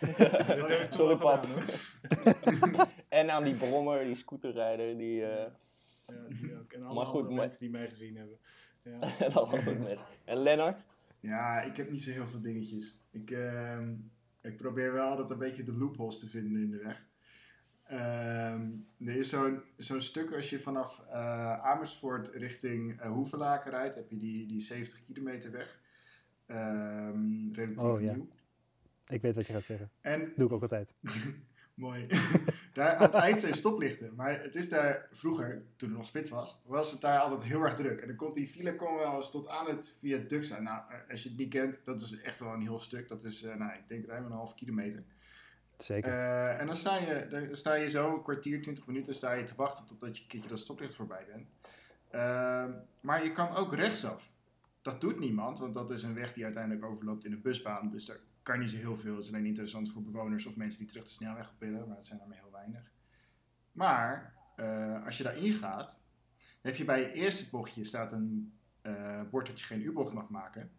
Speaker 2: <laughs> Sorry, pap.
Speaker 4: gedaan,
Speaker 2: en aan die brommer, die scooterrijder, die... eh
Speaker 4: Ja, die ook. En alle
Speaker 2: Maar goed,
Speaker 4: mensen die mij gezien hebben. Ja.
Speaker 2: en alle andere mensen. En Lennart?
Speaker 3: Ja, ik heb niet zo heel veel dingetjes. Ik, ehm, ik probeer wel altijd een beetje de loopholes te vinden in de weg. Ehm, er is zo'n zo'n stuk als je vanaf eh, Amersfoort richting Hoevelaken rijdt, heb je die, die 70 kilometer weg. Ehm, relatief
Speaker 1: Oh, ja.
Speaker 3: nieuw.
Speaker 1: Ik weet wat je gaat zeggen.
Speaker 3: En
Speaker 1: Doe ik ook altijd. <laughs>
Speaker 3: Mooi. <laughs> daar, aan het eind zijn stoplichten. Maar het is daar vroeger, toen er nog spits was, was het daar altijd heel erg druk. En dan komt die file kon wel eens tot aan het viaduct zijn. Nou, eh, als je het niet kent, dat is echt wel een heel stuk. Dat is, eh, nou, ik denk ruim een half kilometer.
Speaker 1: Zeker.
Speaker 3: Eh, en dan sta, je, dan sta je zo een kwartier, 20 minuten sta je te wachten totdat je keertje dat stoplicht voorbij bent. Ehm, maar je kan ook rechtsaf. Dat doet niemand, want dat is een weg die uiteindelijk overloopt in een busbaan. Dus daar kan niet zo heel veel. Het is alleen interessant voor bewoners of mensen die terug de snelweg op willen, maar dat zijn er maar heel weinig. Maar eh, als je daarin gaat, dan heb je bij je eerste bochtje staat een eh, bord dat je geen U-bocht mag maken.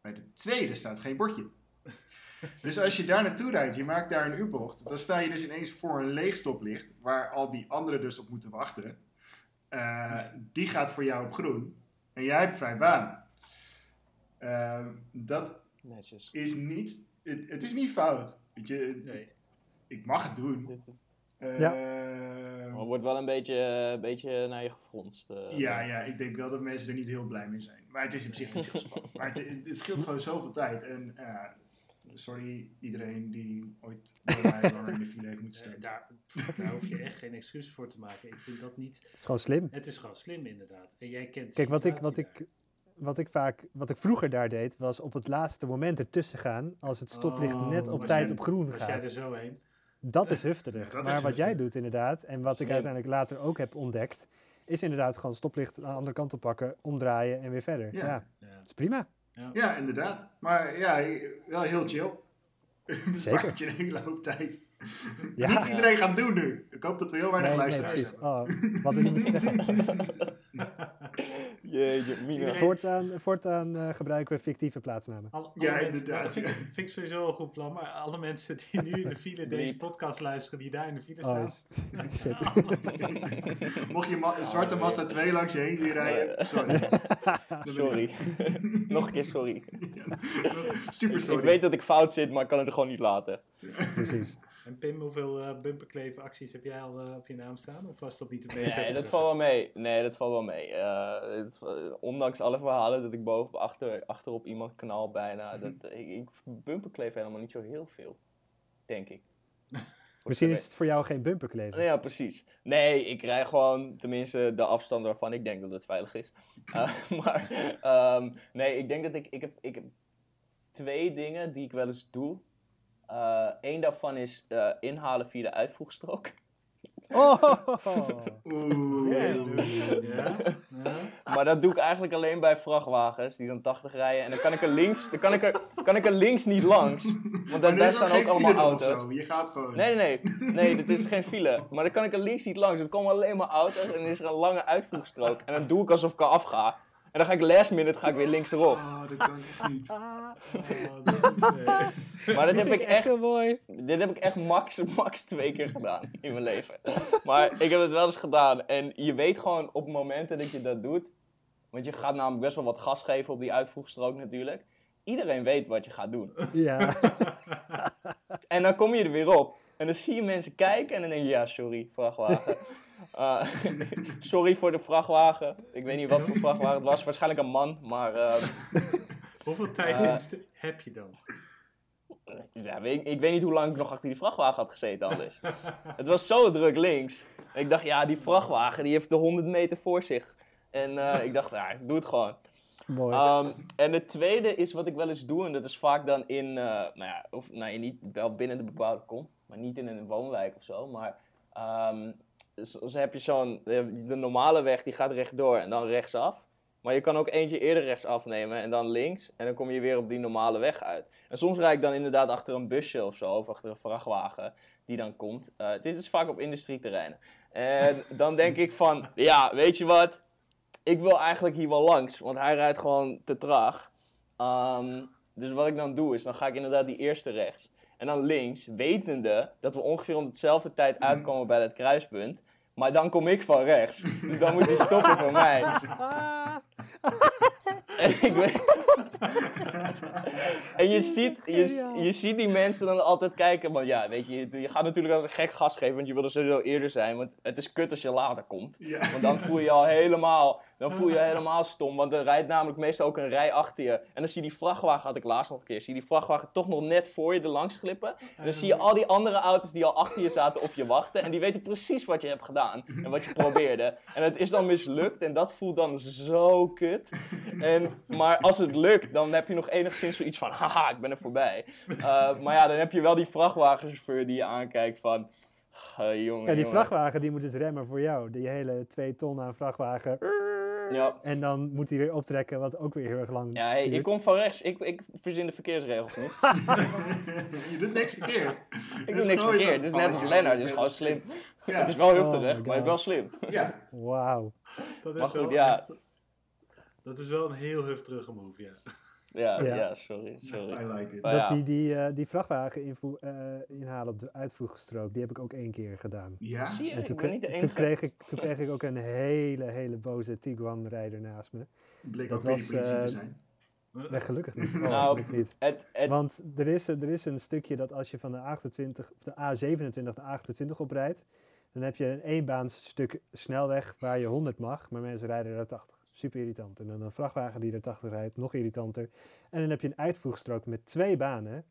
Speaker 3: Bij de tweede staat geen bordje. <laughs> Dus als je daar naartoe rijdt, je maakt daar een U-bocht, dan sta je dus ineens voor een leeg stoplicht, waar al die anderen dus op moeten wachten. eh, die gaat voor jou op groen. En jij hebt vrij baan. Ehm, dat
Speaker 2: Netjes.
Speaker 3: is niet, het, het is niet fout. Weet je,
Speaker 4: Nee.
Speaker 3: ik mag het doen.
Speaker 2: Dit,
Speaker 3: Ehm,
Speaker 2: maar het wordt wel een beetje, een beetje naar je gefronst. eh.
Speaker 3: Ja, ja, ik denk wel dat mensen er niet heel blij mee zijn. Maar het is op zich niet heel spannend. Maar het, het, scheelt gewoon zoveel tijd. En ja, sorry iedereen die ooit langer in de file heeft moeten
Speaker 4: Eh,
Speaker 3: staan.
Speaker 4: daar, daar <laughs> hoef je echt geen excuus voor te maken. Ik vind dat niet...
Speaker 1: Het is gewoon slim.
Speaker 4: Het is gewoon slim inderdaad. En jij kent
Speaker 1: Kijk, wat ik, wat, ik, wat ik vaak, wat ik vroeger daar deed, was op het laatste moment ertussen gaan. Als het stoplicht
Speaker 4: Oh,
Speaker 1: net op tijd
Speaker 3: jij-
Speaker 1: op groen.
Speaker 4: Was jij er
Speaker 1: gaat.
Speaker 4: zo heen?
Speaker 1: Dat is hufterig. <laughs>
Speaker 3: Dat
Speaker 1: maar
Speaker 3: is
Speaker 1: wat jij doet inderdaad, en wat ik uiteindelijk later ook heb ontdekt, is inderdaad gewoon stoplicht aan de andere kant oppakken, omdraaien en weer verder.
Speaker 3: Ja.
Speaker 1: Ja,
Speaker 4: Ja.
Speaker 1: dat is prima.
Speaker 3: Ja, inderdaad. Maar ja, wel heel chill. <laughs> Bespaart je een hele hoop tijd.
Speaker 1: Ja.
Speaker 3: Niet iedereen gaat doen nu. Ik hoop dat we heel weinig
Speaker 1: Nee, nee,
Speaker 3: luisteraars
Speaker 1: precies.
Speaker 3: hebben.
Speaker 1: Oh, wat ik niet te <laughs> zeggen. <laughs>
Speaker 2: Jeetje, Mina.
Speaker 4: Iedereen-
Speaker 1: Voortaan, voortaan eh, gebruiken we fictieve plaatsnamen.
Speaker 4: Alle, alle
Speaker 3: Ja,
Speaker 4: mensen,
Speaker 3: inderdaad,
Speaker 4: dat vind, ik-
Speaker 3: ja.
Speaker 4: vind ik sowieso een goed plan. Maar alle mensen die nu in de file deze podcast luisteren, die daar in de file
Speaker 1: Oh,
Speaker 4: staan. <laughs>
Speaker 3: Mocht je ma- zwarte Mazda 2 langs je heen zien rijden, sorry. <laughs> Dan ben
Speaker 2: Sorry. <laughs> Nog een keer sorry.
Speaker 3: ik- Super sorry.
Speaker 2: Ik weet dat ik fout zit, maar ik kan het er gewoon niet laten.
Speaker 1: Precies.
Speaker 4: En Pim, hoeveel uh, bumperkleven acties heb jij al eh, op je naam staan? Of was dat niet het meest
Speaker 2: Nee,
Speaker 4: heftige?
Speaker 2: dat valt wel mee. Nee, dat valt wel mee. Eh, het- eh, ondanks alle verhalen dat ik boven achter, achterop iemand knal bijna. Dat, ik, ik bumperkleef helemaal niet zo heel veel. Denk ik. <laughs>
Speaker 1: Misschien is het voor jou geen bumperkleven.
Speaker 2: Ja, precies. Nee, ik rij gewoon tenminste de afstand waarvan ik denk dat het veilig is. <laughs> Eh, maar ehm, nee, ik denk dat ik, ik, heb, ik heb twee dingen die ik wel eens doe. Eén daarvan is eh, inhalen via de uitvoegstrook.
Speaker 1: Oh!
Speaker 3: Oeh.
Speaker 1: Ja?
Speaker 4: ja?
Speaker 2: Maar dat doe ik eigenlijk alleen bij vrachtwagens die dan 80 rijden. En dan kan ik er links, dan kan ik er, kan ik er links niet langs. Want daar, staan
Speaker 3: geen
Speaker 2: ook allemaal
Speaker 3: file dan of
Speaker 2: auto's.
Speaker 3: zo. Je gaat gewoon.
Speaker 2: Nee, nee, nee. Nee, dit is geen file. Maar dan kan ik er links niet langs. Er komen alleen maar auto's en dan is er een lange uitvoegstrook. En dan doe ik alsof ik er afga. En dan ga ik last minute ga ik weer links erop.
Speaker 3: Oh, dat kan echt niet.
Speaker 1: Ah, <laughs>
Speaker 4: Oh, dat, nee.
Speaker 2: Maar dat heb ik echt,
Speaker 1: mooi.
Speaker 2: dit heb ik echt max, max twee keer gedaan in mijn leven. Maar ik heb het wel eens gedaan. En je weet gewoon op momenten dat je dat doet. Want je gaat namelijk best wel wat gas geven op die uitvoegstrook natuurlijk. Iedereen weet wat je gaat doen.
Speaker 1: Ja.
Speaker 2: En dan kom je er weer op. En dan zie je mensen kijken en dan denk je, ja, sorry, vrachtwagen. <laughs> Uh, <laughs> sorry voor de vrachtwagen. Ik weet niet wat voor vrachtwagen het was. Waarschijnlijk een man, maar uh, <laughs>
Speaker 4: Hoeveel tijd
Speaker 2: Eh.
Speaker 4: inst- heb je dan?
Speaker 2: ja, weet, ik weet niet hoe lang ik nog achter die vrachtwagen had gezeten anders. <laughs> het was zo druk links. Ik dacht, ja, die vrachtwagen die heeft de 100 meter voor zich. En uh, ik dacht, ja, ik doe het gewoon.
Speaker 1: Mooi.
Speaker 2: Um, en het tweede is wat ik wel eens doe, en dat is vaak dan in, uh, nou ja, of nou, niet wel binnen de bebouwde kom, maar niet in een woonwijk of zo. Maar um, dus heb je zo'n, de normale weg die gaat rechtdoor en dan rechtsaf. Maar je kan ook eentje eerder rechtsaf nemen en dan links. En dan kom je weer op die normale weg uit. En soms rijd ik dan inderdaad achter een busje of zo, of achter een vrachtwagen die dan komt. Uh, dit is vaak op industrieterreinen. En <laughs> dan denk ik van, ja, weet je wat? ik wil eigenlijk hier wel langs, want hij rijdt gewoon te traag. Um, dus wat ik dan doe, is dan ga ik inderdaad die eerste rechts. En dan links, wetende dat we ongeveer om dezelfde tijd uitkomen bij dat kruispunt. Maar dan kom ik van rechts. Dus dan moet hij stoppen voor mij. en ik weet... en je ziet, je, je ziet die mensen dan altijd kijken. Want ja, weet je, je gaat natuurlijk als een gek gas geven. Want je wil er sowieso eerder zijn. Want het is kut als je later komt.
Speaker 3: Ja.
Speaker 2: Want dan voel je je al helemaal, dan voel je, helemaal stom. Want er rijdt namelijk meestal ook een rij achter je. En dan zie je die vrachtwagen, had ik laatst nog een keer. Zie je die vrachtwagen toch nog net voor je er langs glippen. En dan zie je al die andere auto's die al achter je zaten op je wachten. En die weten precies wat je hebt gedaan. En wat je probeerde. En het is dan mislukt. En dat voelt dan zo kut. En, maar als het lukt, dan heb je nog enigszins zoiets van... Haha, ik ben er voorbij. Uh, maar ja, dan heb je wel die vrachtwagenchauffeur die je aankijkt van... Uh, jongen,
Speaker 1: ja, die
Speaker 2: jongen.
Speaker 1: vrachtwagen die moet dus remmen voor jou. Die hele twee ton aan vrachtwagen.
Speaker 2: Ja.
Speaker 1: En dan moet hij weer optrekken, wat ook weer heel erg lang
Speaker 2: Ja, hey,
Speaker 1: duurt.
Speaker 2: ik kom van rechts. Ik, ik verzin de verkeersregels niet. <laughs> <laughs>
Speaker 3: je doet niks verkeerd.
Speaker 2: Ik doe niks verkeerd. Het is net als Lennart. Het is gewoon slim.
Speaker 3: Ja.
Speaker 2: Het is wel
Speaker 1: Oh
Speaker 2: heftig,
Speaker 1: my
Speaker 2: maar het is wel slim.
Speaker 3: Ja.
Speaker 1: Wauw.
Speaker 4: Dat is
Speaker 2: Maar goed,
Speaker 4: wel
Speaker 2: ja.
Speaker 4: echt- dat is wel een heel heftige move, ja.
Speaker 2: Ja,
Speaker 1: Ja.
Speaker 2: ja. sorry, sorry.
Speaker 3: I like it.
Speaker 2: Maar
Speaker 1: dat
Speaker 2: ja.
Speaker 1: die, die, eh, die vrachtwagen invoer, eh, inhalen op de uitvoegstrook, die heb ik ook één keer gedaan.
Speaker 3: Ja?
Speaker 2: Zie je,
Speaker 1: En
Speaker 2: ik
Speaker 1: toen,
Speaker 2: ben niet de
Speaker 1: toen,
Speaker 2: enige.
Speaker 1: kreeg ik, toen kreeg ik <laughs> ook een hele, hele boze Tiguan-rijder naast me.
Speaker 3: Bleek
Speaker 1: Dat
Speaker 3: ook weer
Speaker 1: was,
Speaker 3: politie te
Speaker 1: eh,
Speaker 3: zijn.
Speaker 1: Nee, gelukkig niet. <laughs> Oh,
Speaker 2: Nou,
Speaker 1: gelukkig niet.
Speaker 2: Het, het,
Speaker 1: Want er is, er is een stukje dat als je van de, 28, of de A27 de A28 oprijdt, dan heb je een eenbaans stuk snelweg waar je 100 mag, maar mensen rijden er 80. Super irritant. En dan een vrachtwagen die er 80 rijdt, nog irritanter. En dan heb je een uitvoegstrook met twee banen,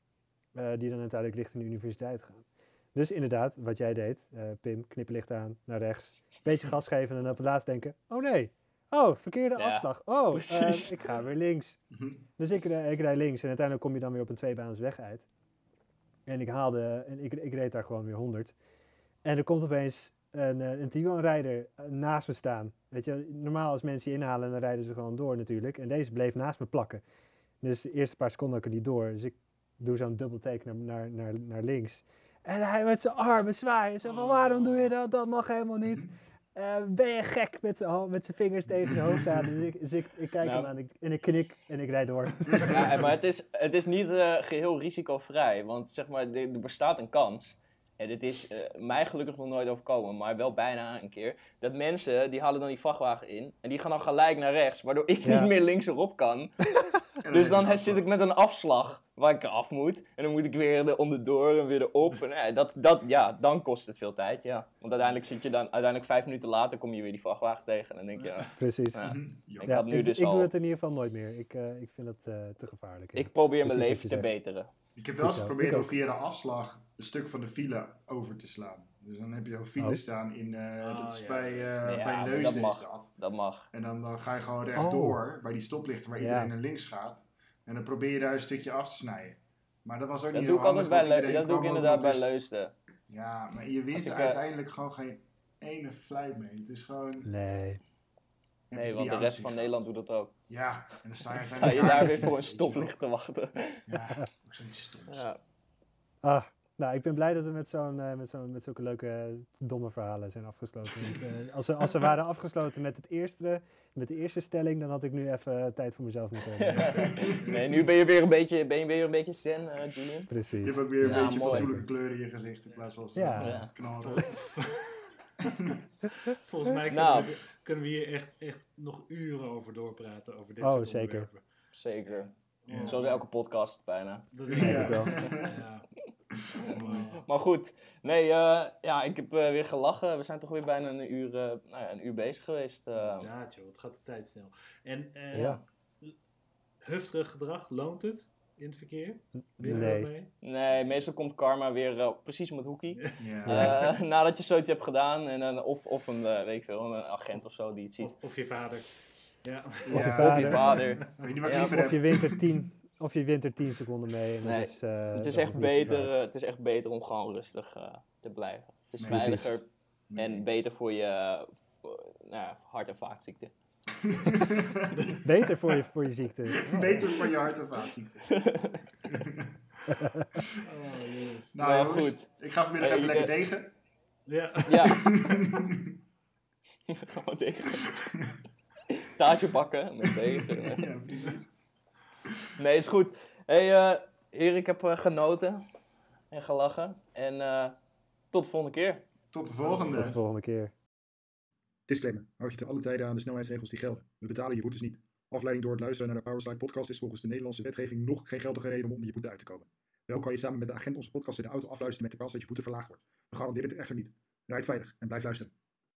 Speaker 1: eh, die dan uiteindelijk richting de universiteit gaan. Dus inderdaad, wat jij deed, eh, Pim, knipperlicht aan, naar rechts, beetje gas geven en dan op het laatst denken, oh nee, oh, verkeerde
Speaker 2: Ja,
Speaker 1: afslag, oh, eh, ik ga weer links.
Speaker 3: Mhm.
Speaker 1: Dus ik, ik rijd links en uiteindelijk kom je dan weer op een tweebaansweg uit. En ik haalde, en ik, ik reed daar gewoon weer 100. En er komt opeens een, een Tiguan-rijder naast me staan. Weet je, normaal als mensen je inhalen, dan rijden ze gewoon door natuurlijk. En deze bleef naast me plakken. Dus de eerste paar seconden had ik er niet door. Dus ik doe zo'n dubbel take naar, naar, naar, naar links. En hij met zijn armen zwaaien. Zo van, waarom doe je dat? Dat mag helemaal niet. Eh, ben je gek met zijn, met zijn vingers tegen zijn hoofd aan? Dus ik, dus ik, ik kijk
Speaker 2: Nou.
Speaker 1: hem aan ik- en ik knik en ik rijd door.
Speaker 2: ja, maar het is, het is niet eh, geheel risicovrij. Want zeg maar, er bestaat een kans. En dit is eh, mij gelukkig nog nooit overkomen, maar wel bijna een keer. Dat mensen, die halen dan die vrachtwagen in. En die gaan dan gelijk naar rechts, waardoor ik
Speaker 1: Ja.
Speaker 2: niet meer links erop kan. <laughs> Dus dan zit ik met een afslag waar ik af moet. En dan moet ik weer er onderdoor en weer erop. En ja, dat, dat, ja, dan kost het veel tijd, ja. Want uiteindelijk zit je dan, uiteindelijk vijf minuten later kom je weer die vrachtwagen tegen. En dan denk je, ja,
Speaker 1: Precies.
Speaker 2: Ja.
Speaker 3: Mhm. Ja.
Speaker 2: Ik had nu
Speaker 1: ik,
Speaker 2: dus
Speaker 1: ik
Speaker 2: al-
Speaker 1: doe het in ieder geval nooit meer. Ik, eh, ik vind het eh, te gevaarlijk. ja.
Speaker 2: ik probeer mijn
Speaker 1: Precies
Speaker 2: leven te
Speaker 1: zegt.
Speaker 2: beteren.
Speaker 3: Ik heb wel eens geprobeerd om via de afslag een stuk van de file over te slaan. Dus dan heb je zo'n file
Speaker 1: Oh.
Speaker 3: staan in, eh,
Speaker 4: Oh,
Speaker 3: dat is
Speaker 4: ja.
Speaker 3: bij, eh
Speaker 2: Ja,
Speaker 3: bij Leusden
Speaker 2: dat
Speaker 3: dat.
Speaker 2: Dat mag.
Speaker 3: En dan, dan ga je gewoon rechtdoor bij die stoplichten waar
Speaker 1: Ja.
Speaker 3: iedereen naar links gaat. En dan probeer je daar een stukje af te snijden. Maar dat was ook
Speaker 2: Dat
Speaker 3: niet
Speaker 2: doe ik
Speaker 3: handig,
Speaker 2: bij dat doe ik inderdaad bij Leusden.
Speaker 3: Ja, maar je wint er
Speaker 2: eh,
Speaker 3: uiteindelijk gewoon geen ene fluit mee. Het is gewoon...
Speaker 1: Nee.
Speaker 2: Nee, want de rest van Nederland doet dat ook.
Speaker 3: Ja, en dan sta je
Speaker 2: Sta je daar weer voor een <laughs>
Speaker 3: je
Speaker 2: stoplicht te wachten.
Speaker 3: Ja, <laughs> ook zoiets stoms.
Speaker 2: Ja.
Speaker 1: Ah, nou, ik ben blij dat we met, zo'n, eh, met, zo'n, met zulke leuke, eh, domme verhalen zijn afgesloten. Want, eh, als, ze, als ze waren afgesloten met, het eerste, met de eerste stelling, dan had ik nu even tijd voor mezelf moeten hebben. <laughs>
Speaker 2: Nee, nu ben je weer een beetje, ben je weer een beetje zen, Julian.
Speaker 3: Je
Speaker 1: Precies.
Speaker 3: hebt ook weer een
Speaker 2: Ja,
Speaker 3: beetje fatsoenlijke kleur in je gezicht in plaats van
Speaker 1: Ja.
Speaker 2: Ja. <laughs>
Speaker 4: Volgens mij kunnen,
Speaker 2: Nou.
Speaker 4: we, kunnen we hier echt, echt nog uren over doorpraten. Over dit
Speaker 1: Oh,
Speaker 4: soort
Speaker 1: zeker.
Speaker 4: onderwerpen.
Speaker 2: Zeker.
Speaker 4: Ja.
Speaker 2: Zoals elke podcast bijna.
Speaker 4: Dat <laughs>
Speaker 1: Denk ik wel.
Speaker 4: Ja. <laughs>
Speaker 2: Maar goed, nee, eh, ja, ik heb eh, weer gelachen. We zijn toch weer bijna een uur, eh, nou ja, een uur bezig geweest. eh.
Speaker 4: Ja, joh, het gaat de tijd snel. En eh
Speaker 1: Ja.
Speaker 4: hufterig gedrag, loont het in het verkeer? Winnen
Speaker 1: Nee.
Speaker 4: dat mee?
Speaker 2: Nee, meestal komt karma weer eh, precies om het hoekje.
Speaker 3: Ja.
Speaker 2: Eh, <laughs> nadat je zoiets hebt gedaan. En, dan of, of een, eh, weet ik veel, een agent of zo die het ziet.
Speaker 4: Of, of je vader. Ja.
Speaker 3: Ja. <laughs>
Speaker 2: Of je vader.
Speaker 3: Weet je
Speaker 2: Ja,
Speaker 3: liever
Speaker 1: Of je wint er 10, of je wint er 10 seconden mee. En
Speaker 2: Nee,
Speaker 1: is, eh,
Speaker 2: Het is, echt beter, het is echt beter om gewoon rustig eh, te blijven. Het is
Speaker 3: Nee.
Speaker 2: veiliger en beter voor je nou ja, hart- en vaatziekte. <laughs>
Speaker 1: Beter voor je, voor je ziekte. <laughs>
Speaker 3: Beter voor je hart- en vaatziekte. <laughs>
Speaker 4: Oh, jezus.
Speaker 3: Nou,
Speaker 2: Nou,
Speaker 3: jongens,
Speaker 2: goed.
Speaker 3: ik ga vanmiddag
Speaker 2: Hey,
Speaker 3: even lekker
Speaker 2: eh,
Speaker 3: degen.
Speaker 4: Ja.
Speaker 2: Ja. Gewoon tegen. Taartje bakken met tegen.
Speaker 3: ja, precies.
Speaker 2: Nee, is goed. Hey, eh heer, ik heb eh, genoten en gelachen. En eh, tot de volgende keer.
Speaker 3: Tot de volgende.
Speaker 1: Tot de volgende keer.
Speaker 5: Disclaimer. Houd je te alle tijden aan de snelheidsregels die gelden. We betalen je boetes niet. Afleiding door het luisteren naar de Powerslide podcast is volgens de Nederlandse wetgeving nog geen geldige reden om onder je boete uit te komen. Wel kan je samen met de agent onze podcast in de auto afluisteren met de kans dat je boete verlaagd wordt. We garanderen dit echter niet. Rijd veilig en blijf luisteren.